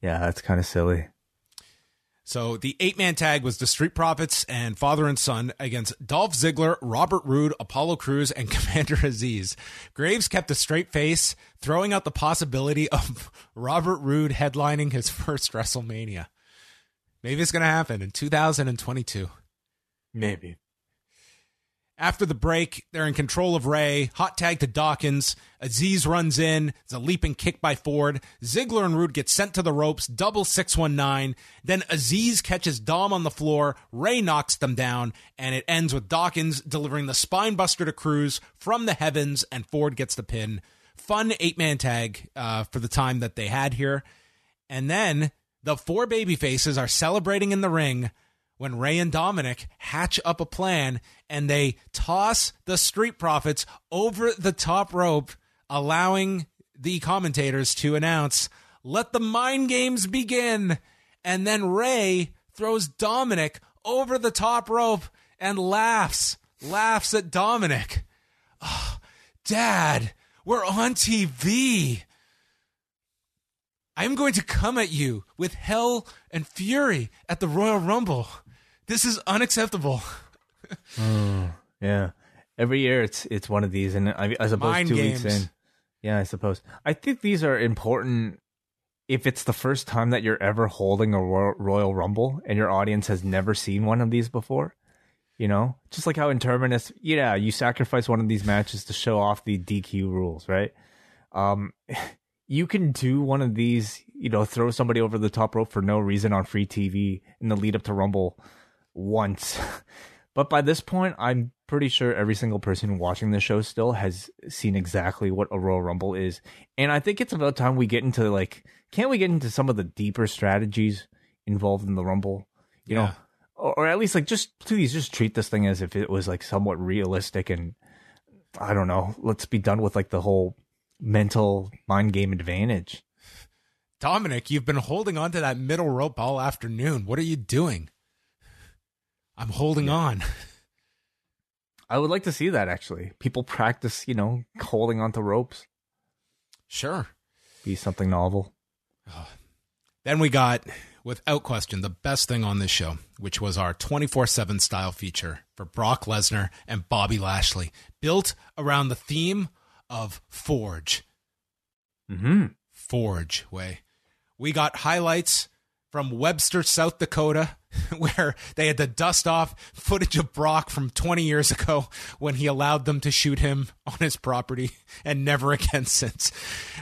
yeah, that's kind of silly. So the eight man tag was the Street Profits and Father and Son against Dolph Ziggler, Robert Roode, Apollo Crews, and Commander Azeez. Graves kept a straight face, throwing out the possibility of Robert Roode headlining his first WrestleMania. Maybe it's going to happen in 2022. Maybe. After the break, they're in control of Ray. Hot tag to Dawkins. Azeez runs in. It's a leaping kick by Ford. Ziggler and Roode get sent to the ropes. Double 619. Then Azeez catches Dom on the floor. Ray knocks them down. And it ends with Dawkins delivering the spinebuster to Crews from the heavens. And Ford gets the pin. Fun eight man tag uh, for the time that they had here. And then the four baby faces are celebrating in the ring when Ray and Dominic hatch up a plan and they toss the Street Profits over the top rope, allowing the commentators to announce, let the mind games begin. And then Ray throws Dominic over the top rope and laughs, laughs at Dominic. Oh, Dad, we're on TV. I'm going to come at you with hell and fury at the Royal Rumble. This is unacceptable. oh, yeah. Every year it's it's one of these, and I, I suppose Mind two games. weeks in. Yeah, I suppose. I think these are important if it's the first time that you're ever holding a Royal, Royal Rumble and your audience has never seen one of these before. You know, just like how in Terminus, yeah, you sacrifice one of these matches to show off the DQ rules, right? Um, you can do one of these, you know, throw somebody over the top rope for no reason on free TV in the lead up to Rumble once. but by this point, I'm pretty sure every single person watching the show still has seen exactly what a Royal Rumble is. And I think it's about time we get into like, can't we get into some of the deeper strategies involved in the Rumble? You Yeah. know, or, or at least like just please just treat this thing as if it was like somewhat realistic and I don't know. Let's be done with like the whole mental mind game advantage. Dominic, you've been holding on to that middle rope all afternoon. What are you doing? I'm holding on. I would like to see that actually. People practice, you know, holding onto ropes. Sure. Be something novel. Then we got, without question, the best thing on this show, which was our 24 7 style feature for Brock Lesnar and Bobby Lashley, built around the theme of Forge. Mm-hmm. Forge way. We got highlights from Webster, South Dakota, where they had to dust off footage of Brock from 20 years ago when he allowed them to shoot him on his property and never again since.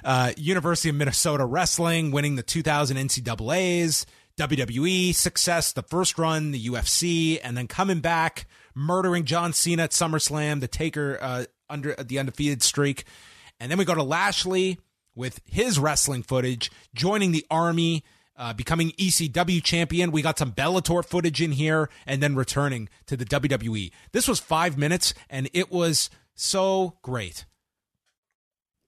Uh, University of Minnesota Wrestling winning the 2000 NCAAs, WWE success, the first run, the UFC, and then coming back, murdering John Cena at SummerSlam, the Taker uh, under the undefeated streak. And then we go to Lashley with his wrestling footage, joining the army, uh, becoming ECW champion. We got some Bellator footage in here, and then returning to the WWE. This was five minutes, and it was so great.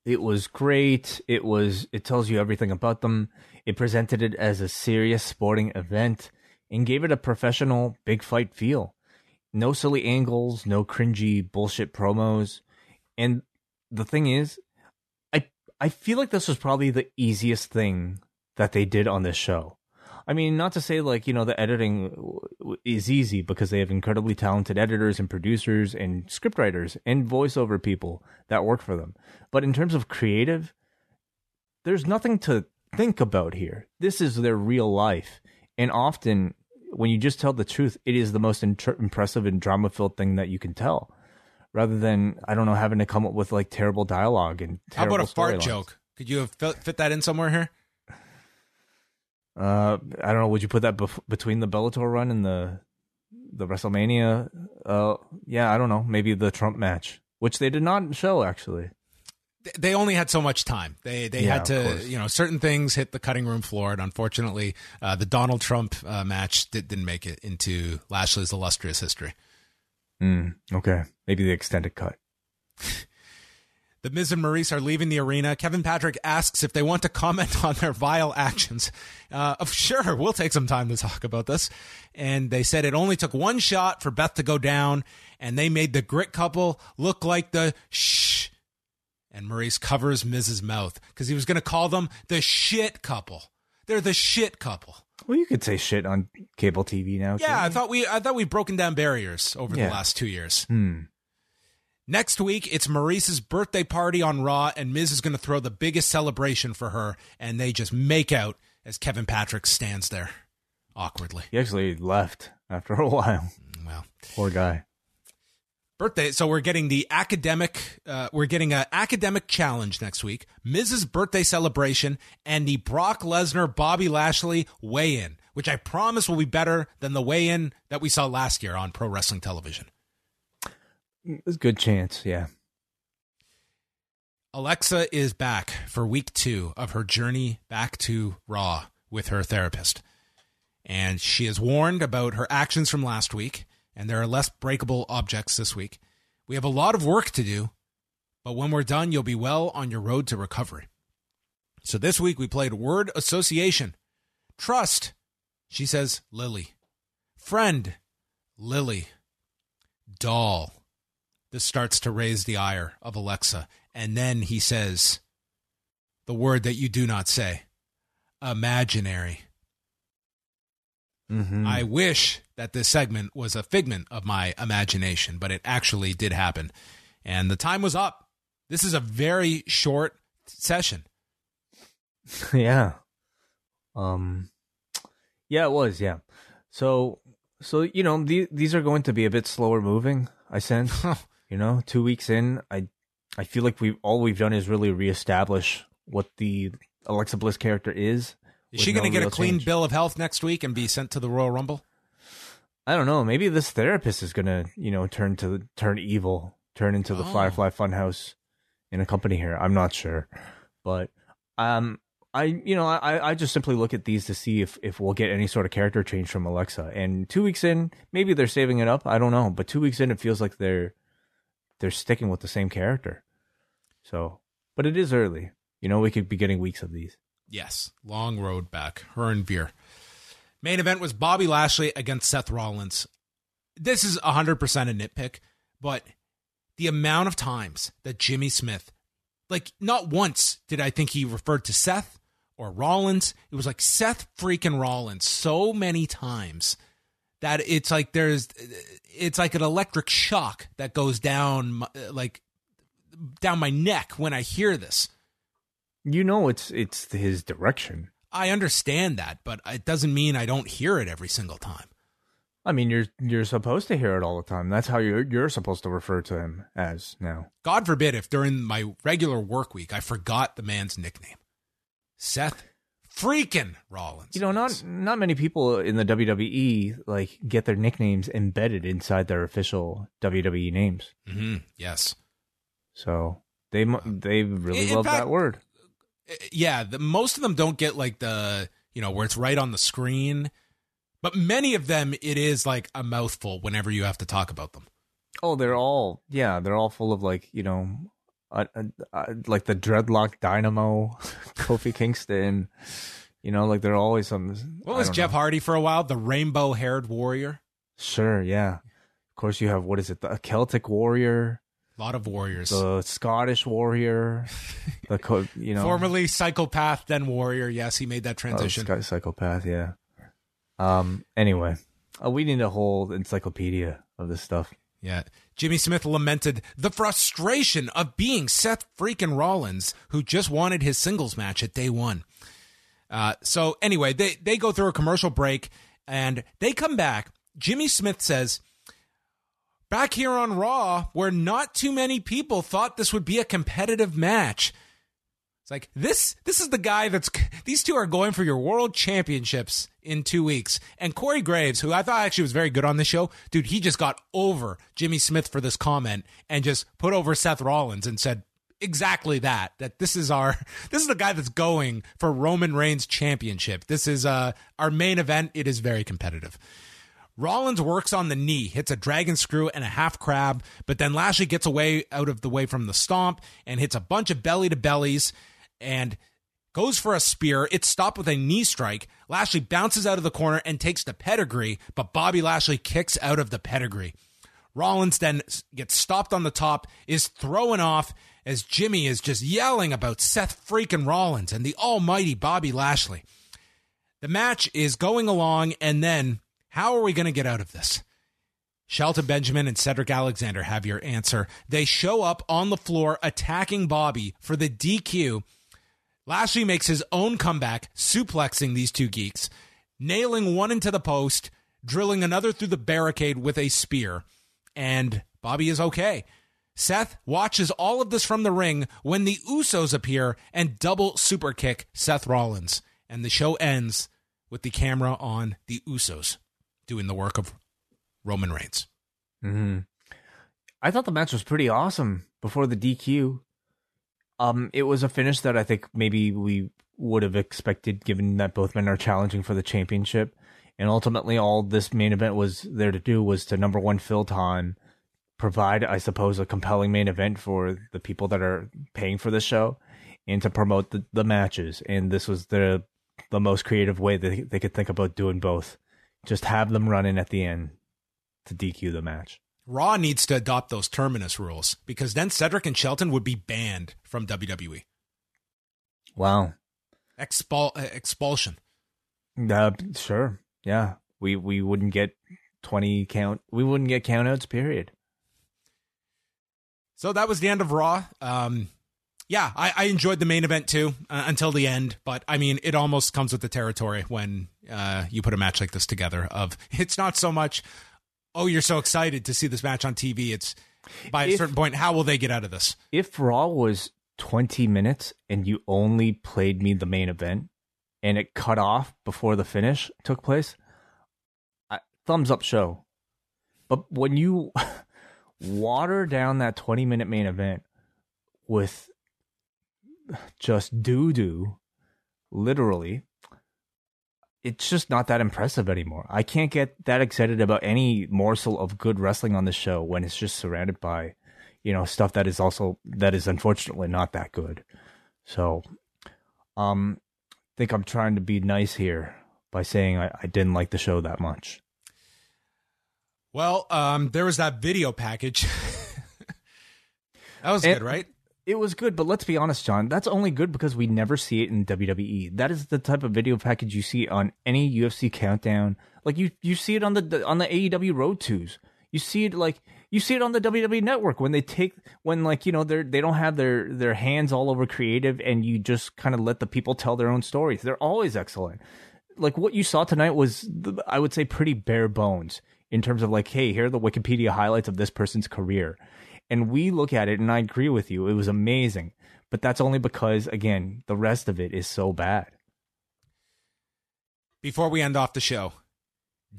It was great. It was it tells you everything about them. It presented it as a serious sporting event and gave it a professional big fight feel. No silly angles, no cringy bullshit promos. And the thing is, I I feel like this was probably the easiest thing that they did on this show. I mean, not to say like, you know, the editing is easy because they have incredibly talented editors and producers and scriptwriters and voiceover people that work for them. But in terms of creative, there's nothing to think about here. This is their real life. And often, when you just tell the truth, it is the most inter- impressive and drama filled thing that you can tell. Rather than, I don't know, having to come up with like terrible dialogue and How about a fart storylines. joke? Could you have fit that in somewhere here? Uh, I don't know. Would you put that bef- between the Bellator run and the the WrestleMania? Uh, yeah, I don't know. Maybe the Trump match, which they did not show actually. they only had so much time. They they Yeah, had to, you know, certain things hit the cutting room floor, and unfortunately, uh, the Donald Trump uh, match did, didn't make it into Lashley's illustrious history. Mm, okay, maybe the extended cut. The Miz and Maryse are leaving the arena. Kevin Patrick asks if they want to comment on their vile actions. Uh, of- sure, we'll take some time to talk about this. And they said it only took one shot for Beth to go down, and they made the grit couple look like the shh. And Maryse covers Miz's mouth because he was going to call them the shit couple. They're the shit couple. Well, you could say shit on cable TV now. Yeah, I thought we I thought we've broken down barriers over Yeah. the last two years. Hmm. Next week, it's Maryse's birthday party on Raw, and Miz is going to throw the biggest celebration for her, and they just make out as Kevin Patrick stands there awkwardly. He actually left after a while. Well, Poor guy. birthday. So we're getting the academic. Uh, we're getting an academic challenge next week. Miz's birthday celebration and the Brock Lesnar Bobby Lashley weigh-in, which I promise will be better than the weigh-in that we saw last year on Pro Wrestling Television. There's a good chance. Yeah. Alexa is back for week two of her journey back to Raw with her therapist. And she is warned about her actions from last week, and there are less breakable objects this week. We have a lot of work to do, but when we're done, you'll be well on your road to recovery. So this week we played word association. Trust, she says Lily. Friend, Lily. Doll. This starts to raise the ire of Alexa. And then he says the word that you do not say imaginary. Mm-hmm. I wish that this segment was a figment of my imagination, but it actually did happen. And the time was up. This is a very short session. yeah. Um. Yeah, it was. Yeah. So, so you know, the, these are going to be a bit slower moving. I sense. you know, two weeks in, I, I feel like we all we've done is really reestablish what the Alexa Bliss character is. Is she going to get a clean change. bill of health next week and be sent to the Royal Rumble? I don't know. Maybe this therapist is gonna, you know, turn to turn evil, turn into the Oh. Firefly Funhouse in a company here. I'm not sure, but um, I, you know, I, I just simply look at these to see if if we'll get any sort of character change from Alexa. And two weeks in, maybe they're saving it up. I don't know, but two weeks in, it feels like they're they're sticking with the same character. So, but it is early. You know, we could be getting weeks of these. Yes, long road back. Her and Veer. Main event was Bobby Lashley against Seth Rollins. This is 100% a nitpick, but the amount of times that Jimmy Smith, like, not once did I think he referred to Seth or Rollins. It was like Seth freaking Rollins so many times that it's like there's, it's like an electric shock that goes down, like, down my neck when I hear this. You know, it's it's his direction. I understand that, but it doesn't mean I don't hear it every single time. I mean, you're you're supposed to hear it all the time. That's how you're you're supposed to refer to him as now. God forbid if during my regular work week I forgot the man's nickname. Seth freaking Rollins. You know, not not many people in the WWE like get their nicknames embedded inside their official WWE names. Mm-hmm. Yes. So they they really In love fact- that word. Uh, Yeah, the, most of them don't get like the, you know, where it's right on the screen. But many of them, it is like a mouthful whenever you have to talk about them. Oh, they're all yeah, they're all full of like you know, like the dreadlock dynamo, Kofi Kingston. You know, like they're always some. What was Jeff know. Hardy for a while? The rainbow haired warrior? Sure, yeah. Of course, you have what is it? The Celtic warrior, A lot of warriors. the Scottish warrior, the co- you know Formerly psychopath, then warrior. Yes, he made that Oh, transition. Sky psychopath, yeah. Um. Anyway, uh, we need a whole encyclopedia of this stuff. Yeah. Jimmy Smith lamented the frustration of being Seth freaking Rollins, who just wanted his singles match at day one. Uh, so anyway, they, they go through a commercial break and they come back. Jimmy Smith says, back here on Raw, where not too many people thought this would be a competitive match. It's like this. This is the guy that's. These two are going for your world championships in two weeks. And Corey Graves, who I thought actually was very good on this show, dude, he just got over Jimmy Smith for this comment and just put over Seth Rollins and said, exactly that. That this is our this is the guy that's going for Roman Reigns championship. This is uh our main event. It is very competitive. Rollins works on the knee, hits a dragon screw and a half crab, but then Lashley gets away out of the way from the stomp and hits a bunch of belly to bellies and goes for a spear. It's stopped with a knee strike. Lashley bounces out of the corner and takes the pedigree, but Bobby Lashley kicks out of the pedigree. Rollins then gets stopped on the top, is thrown off as Jimmy is just yelling about Seth freaking Rollins and the almighty Bobby Lashley. The match is going along, and then how are we going to get out of this? Shelton Benjamin and Cedric Alexander have your answer. They show up on the floor attacking Bobby for the DQ. Lashley makes his own comeback, suplexing these two geeks, nailing one into the post, drilling another through the barricade with a spear and Bobby is okay. Seth watches all of this from the ring when the Usos appear and double super kick Seth Rollins. And the show ends with the camera on the Usos doing the work of Roman Reigns. Mm-hmm. I thought the match was pretty awesome before the DQ. Um, it was a finish that I think maybe we would have expected, given that both men are challenging for the championship. And ultimately, all this main event was there to do was to number one, fill time, provide, I suppose, a compelling main event for the people that are paying for the show, and to promote the, the matches. And this was the the most creative way that they, they could think about doing both. Just have them run in at the end to DQ the match. Raw needs to adopt those terminus rules because then Cedric and Shelton would be banned from WWE. Wow. Expul- uh, expulsion. Uh, sure yeah, we we wouldn't get twenty count. We wouldn't get countouts. Period. So that was the end of Raw. Um, yeah, I, I enjoyed the main event too uh, until the end, but I mean, it almost comes with the territory when uh, you put a match like this together. Of it's not so much, oh, you're so excited to see this match on TV. It's by a if, certain point, how will they get out of this? If Raw was 20 minutes and you only played me the main event, and it cut off before the finish took place, I, thumbs up show. But when you water down that 20 minute main event with just doo doo, literally, it's just not that impressive anymore. I can't get that excited about any morsel of good wrestling on the show when it's just surrounded by, you know, stuff that is also that is unfortunately not that good. So, um, think I'm trying to be nice here by saying I, I didn't like the show that much. Well, um, there was that video package. that was and good, right? It was good, but let's be honest, John. That's only good because we never see it in WWE. That is the type of video package you see on any UFC countdown. Like you, you see it on the on the AEW Road Twos. You see it like you see it on the WWE network when they take when like you know they're they don't have their their hands all over creative and you just kind of let the people tell their own stories. They're always excellent. Like what you saw tonight was I would say pretty bare bones in terms of like hey, here are the Wikipedia highlights of this person's career. And we look at it and I agree with you. It was amazing. But that's only because again, the rest of it is so bad. Before we end off the show,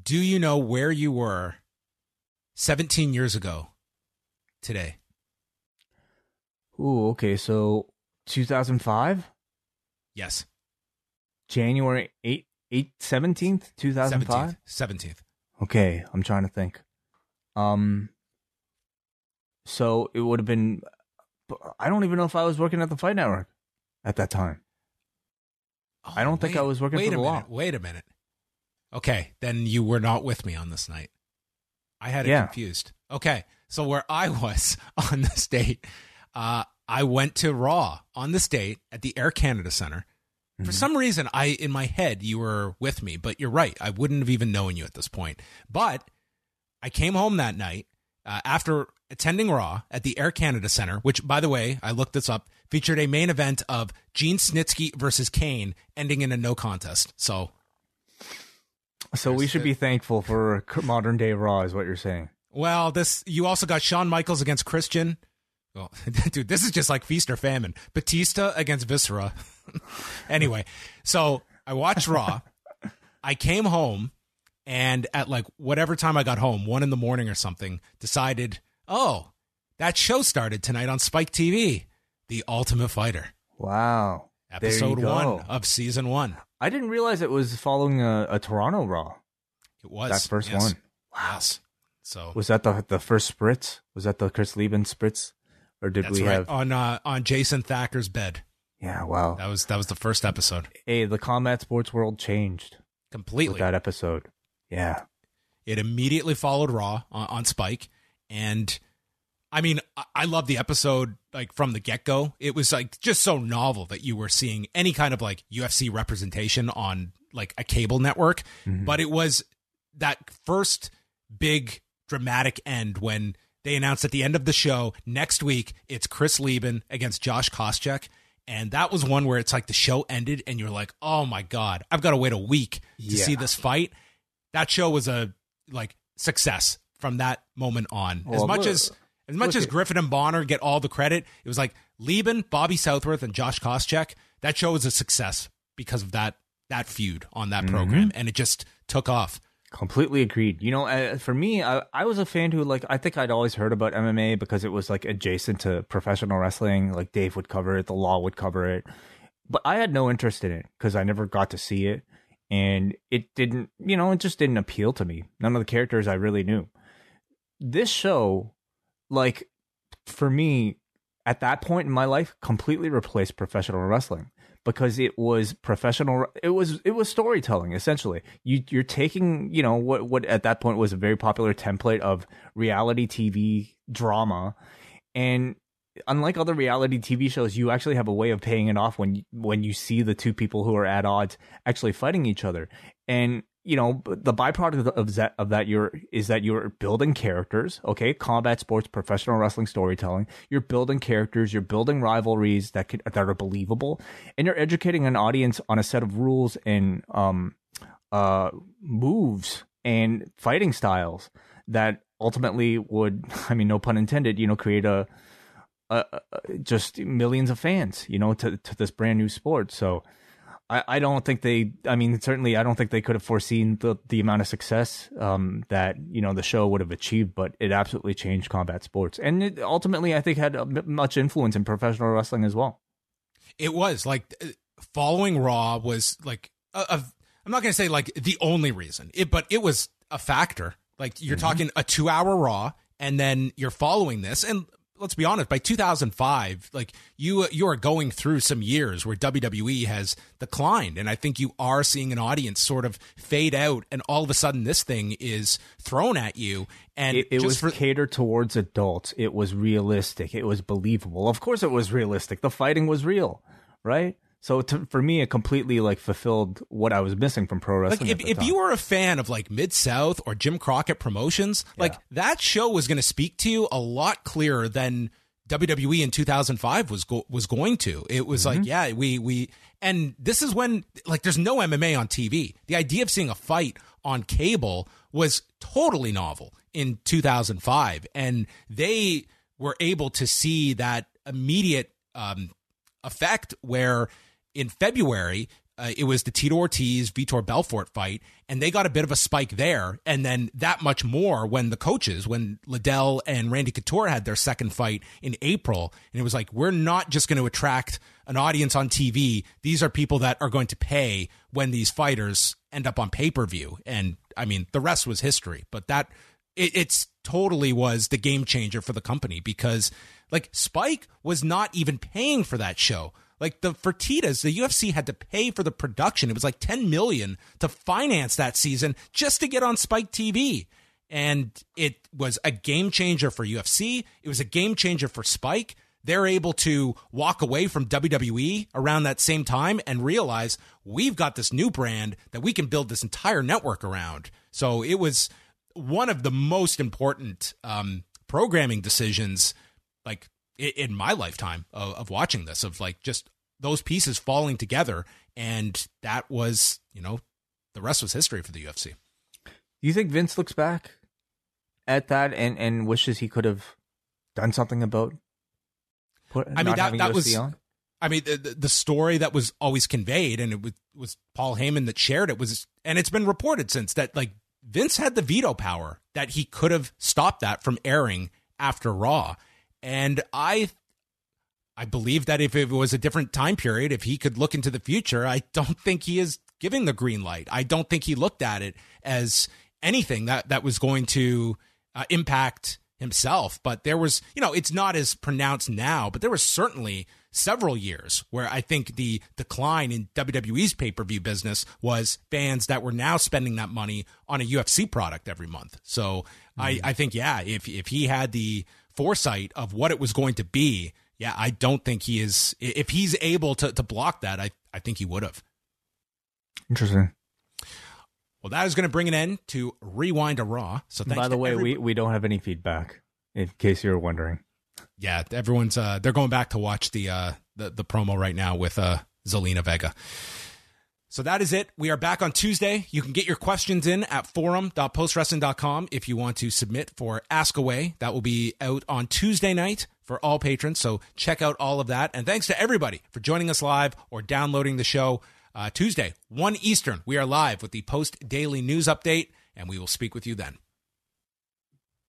do you know where you were 17 years ago today. Ooh, okay. So 2005? Yes. January 8, 8 17th, 2005? 17th. 17th. Okay, I'm trying to think. Um so it would have been I don't even know if I was working at the Fight Network at that time. Oh, I don't wait, think I was working wait for the a law. Minute, wait a minute. Okay, then you were not with me on this night. I had it yeah. confused. Okay. So where I was on this date, uh, I went to Raw on this date at the Air Canada Center. Mm-hmm. For some reason, I in my head you were with me, but you're right. I wouldn't have even known you at this point. But I came home that night uh, after attending Raw at the Air Canada Center, which, by the way, I looked this up, featured a main event of Gene Snitsky versus Kane, ending in a no contest. So so we should be thankful for modern day Raw, is what you're saying. Well, this you also got Shawn Michaels against Christian. Well, dude, this is just like feast or famine. Batista against Viscera. anyway, so I watched Raw. I came home and at like whatever time I got home, one in the morning or something, decided, oh, that show started tonight on Spike TV. The Ultimate Fighter. Wow. Episode one of season one. I didn't realize it was following a, a Toronto Raw. It was That first yes. one. Yes. So Was that the the first spritz? Was that the Chris Leben spritz? Or did we right have on uh, on Jason Thacker's bed. Yeah, wow. That was that was the first episode. Hey, the combat sports world changed with Completely. that episode. Yeah. It immediately followed Raw on, on Spike, and I mean, I, love the episode like from the get go. It was like just so novel that you were seeing any kind of like UFC representation on like a cable network, mm-hmm. but it was that first big dramatic end when they announced at the end of the show next week it's Chris Leben against Josh Koscheck. And that was one where it's like the show ended and you're like, oh my God, I've got to wait a week to Yeah. see this fight. That show was a like success from that moment on. as much look- as as much as Griffin and Bonner get all the credit, it was like Leben, Bobby Southworth, and Josh Koscheck. That show was a success because of that that feud on that program, and it just took off. Completely agreed. You know, uh, for me, I, I was a fan who, like, I think I'd always heard about MMA because it was, like, adjacent to professional wrestling. Like, Dave would cover it, the law would cover it. But I had no interest in it because I never got to see it. And it didn't, you know, it just didn't appeal to me. None of the characters I really knew. This show, like, for me, at that point in my life, completely replaced professional wrestling because it was professional it was it was storytelling essentially. You you're taking you know what what at that point was a very popular template of reality TV drama. And unlike other reality TV shows you actually have a way of paying it off when when you see the two people who are at odds actually fighting each other. And you know the byproduct of, that of that you're is that you're building characters okay combat sports professional wrestling storytelling you're building characters you're building rivalries that could that are believable and you're educating an audience on a set of rules and um uh moves and fighting styles that ultimately would i mean no pun intended you know create a uh, just millions of fans, you know, to to this brand new sport. So I, I don't think they. I mean, certainly, I don't think they could have foreseen the the amount of success um, that you know the show would have achieved. But it absolutely changed combat sports, and it ultimately, I think, had a, much influence in professional wrestling as well. It was like uh, following Raw was like a, I'm not going to say like the only reason, it, but it was a factor. Like you're talking a two hour Raw, and then you're following this, and let's be honest, by 2005, like you you are going through some years where WWE has declined, and I think you are seeing an audience sort of fade out, and all of a sudden this thing is thrown at you, and It, it just was for catered towards adults. It was realistic. It was believable. Of course, it was realistic. The fighting was real, right? So to, for me, it completely like fulfilled what I was missing from pro like wrestling. if, if you were a fan of like Mid South or Jim Crockett Promotions, like that show was going to speak to you a lot clearer than WWE in 2005 was go- was going to. It was like, yeah, we we and this is when like there's no MMA on TV. The idea of seeing a fight on cable was totally novel in 2005 and they were able to see that immediate um effect where in February, uh, it was the Tito Ortiz Vitor Belfort fight, and they got a bit of a spike there, and then that much more when the coaches, when Liddell and Randy Couture had their second fight in April, and it was like we're not just going to attract an audience on TV; these are people that are going to pay when these fighters end up on pay per view, and I mean the rest was history. But that it, it's totally was the game changer for the company because like Spike was not even paying for that show. Like the Fertitas, the UFC had to pay for the production. It was like 10 million to finance that season just to get on Spike TV. And it was a game changer for UFC. It was a game changer for Spike. They're able to walk away from WWE around that same time and realize we've got this new brand that we can build this entire network around. So it was one of the most important um, programming decisions, like in my lifetime of, of watching this, of like just those pieces falling together, and that was, you know, the rest was history for the UFC. Do you think Vince looks back at that and, and wishes he could have done something about put, I mean, that- that UFC was- on? I mean, the, the- the story that was always conveyed, and it was, was Paul Heyman that shared it was, and it's been reported since that like Vince had the veto power that he could have stopped that from airing after Raw, and I, I believe that if it was a different time period, if he could look into the future, I don't think he is giving the green light. I don't think he looked at it as anything that that was going to uh, impact himself. But there was, you know, it's not as pronounced now, but there was certainly several years where I think the decline in WWE's pay per view business was fans that were now spending that money on a UFC product every month. So mm-hmm. I, I think, yeah, if, if he had the foresight of what it was going to be, yeah, I don't think he is. If he's able to, to block that, I, I think he would have. Interesting. Well, that is going to bring an end to Rewind a Raw. So, by the way, everybody. we, we don't have any feedback, in case you were wondering. Yeah, everyone's uh, they're going back to watch the uh, the, the promo right now with uh, Zelina Vega. So that is it. We are back on Tuesday. You can get your questions in at forum.postwrestling.com if you want to submit for Ask Away. That will be out on Tuesday night for all patrons. So check out all of that. And thanks to everybody for joining us live or downloading the show. Uh, Tuesday, 1 Eastern, we are live with the post daily news update, and we will speak with you then.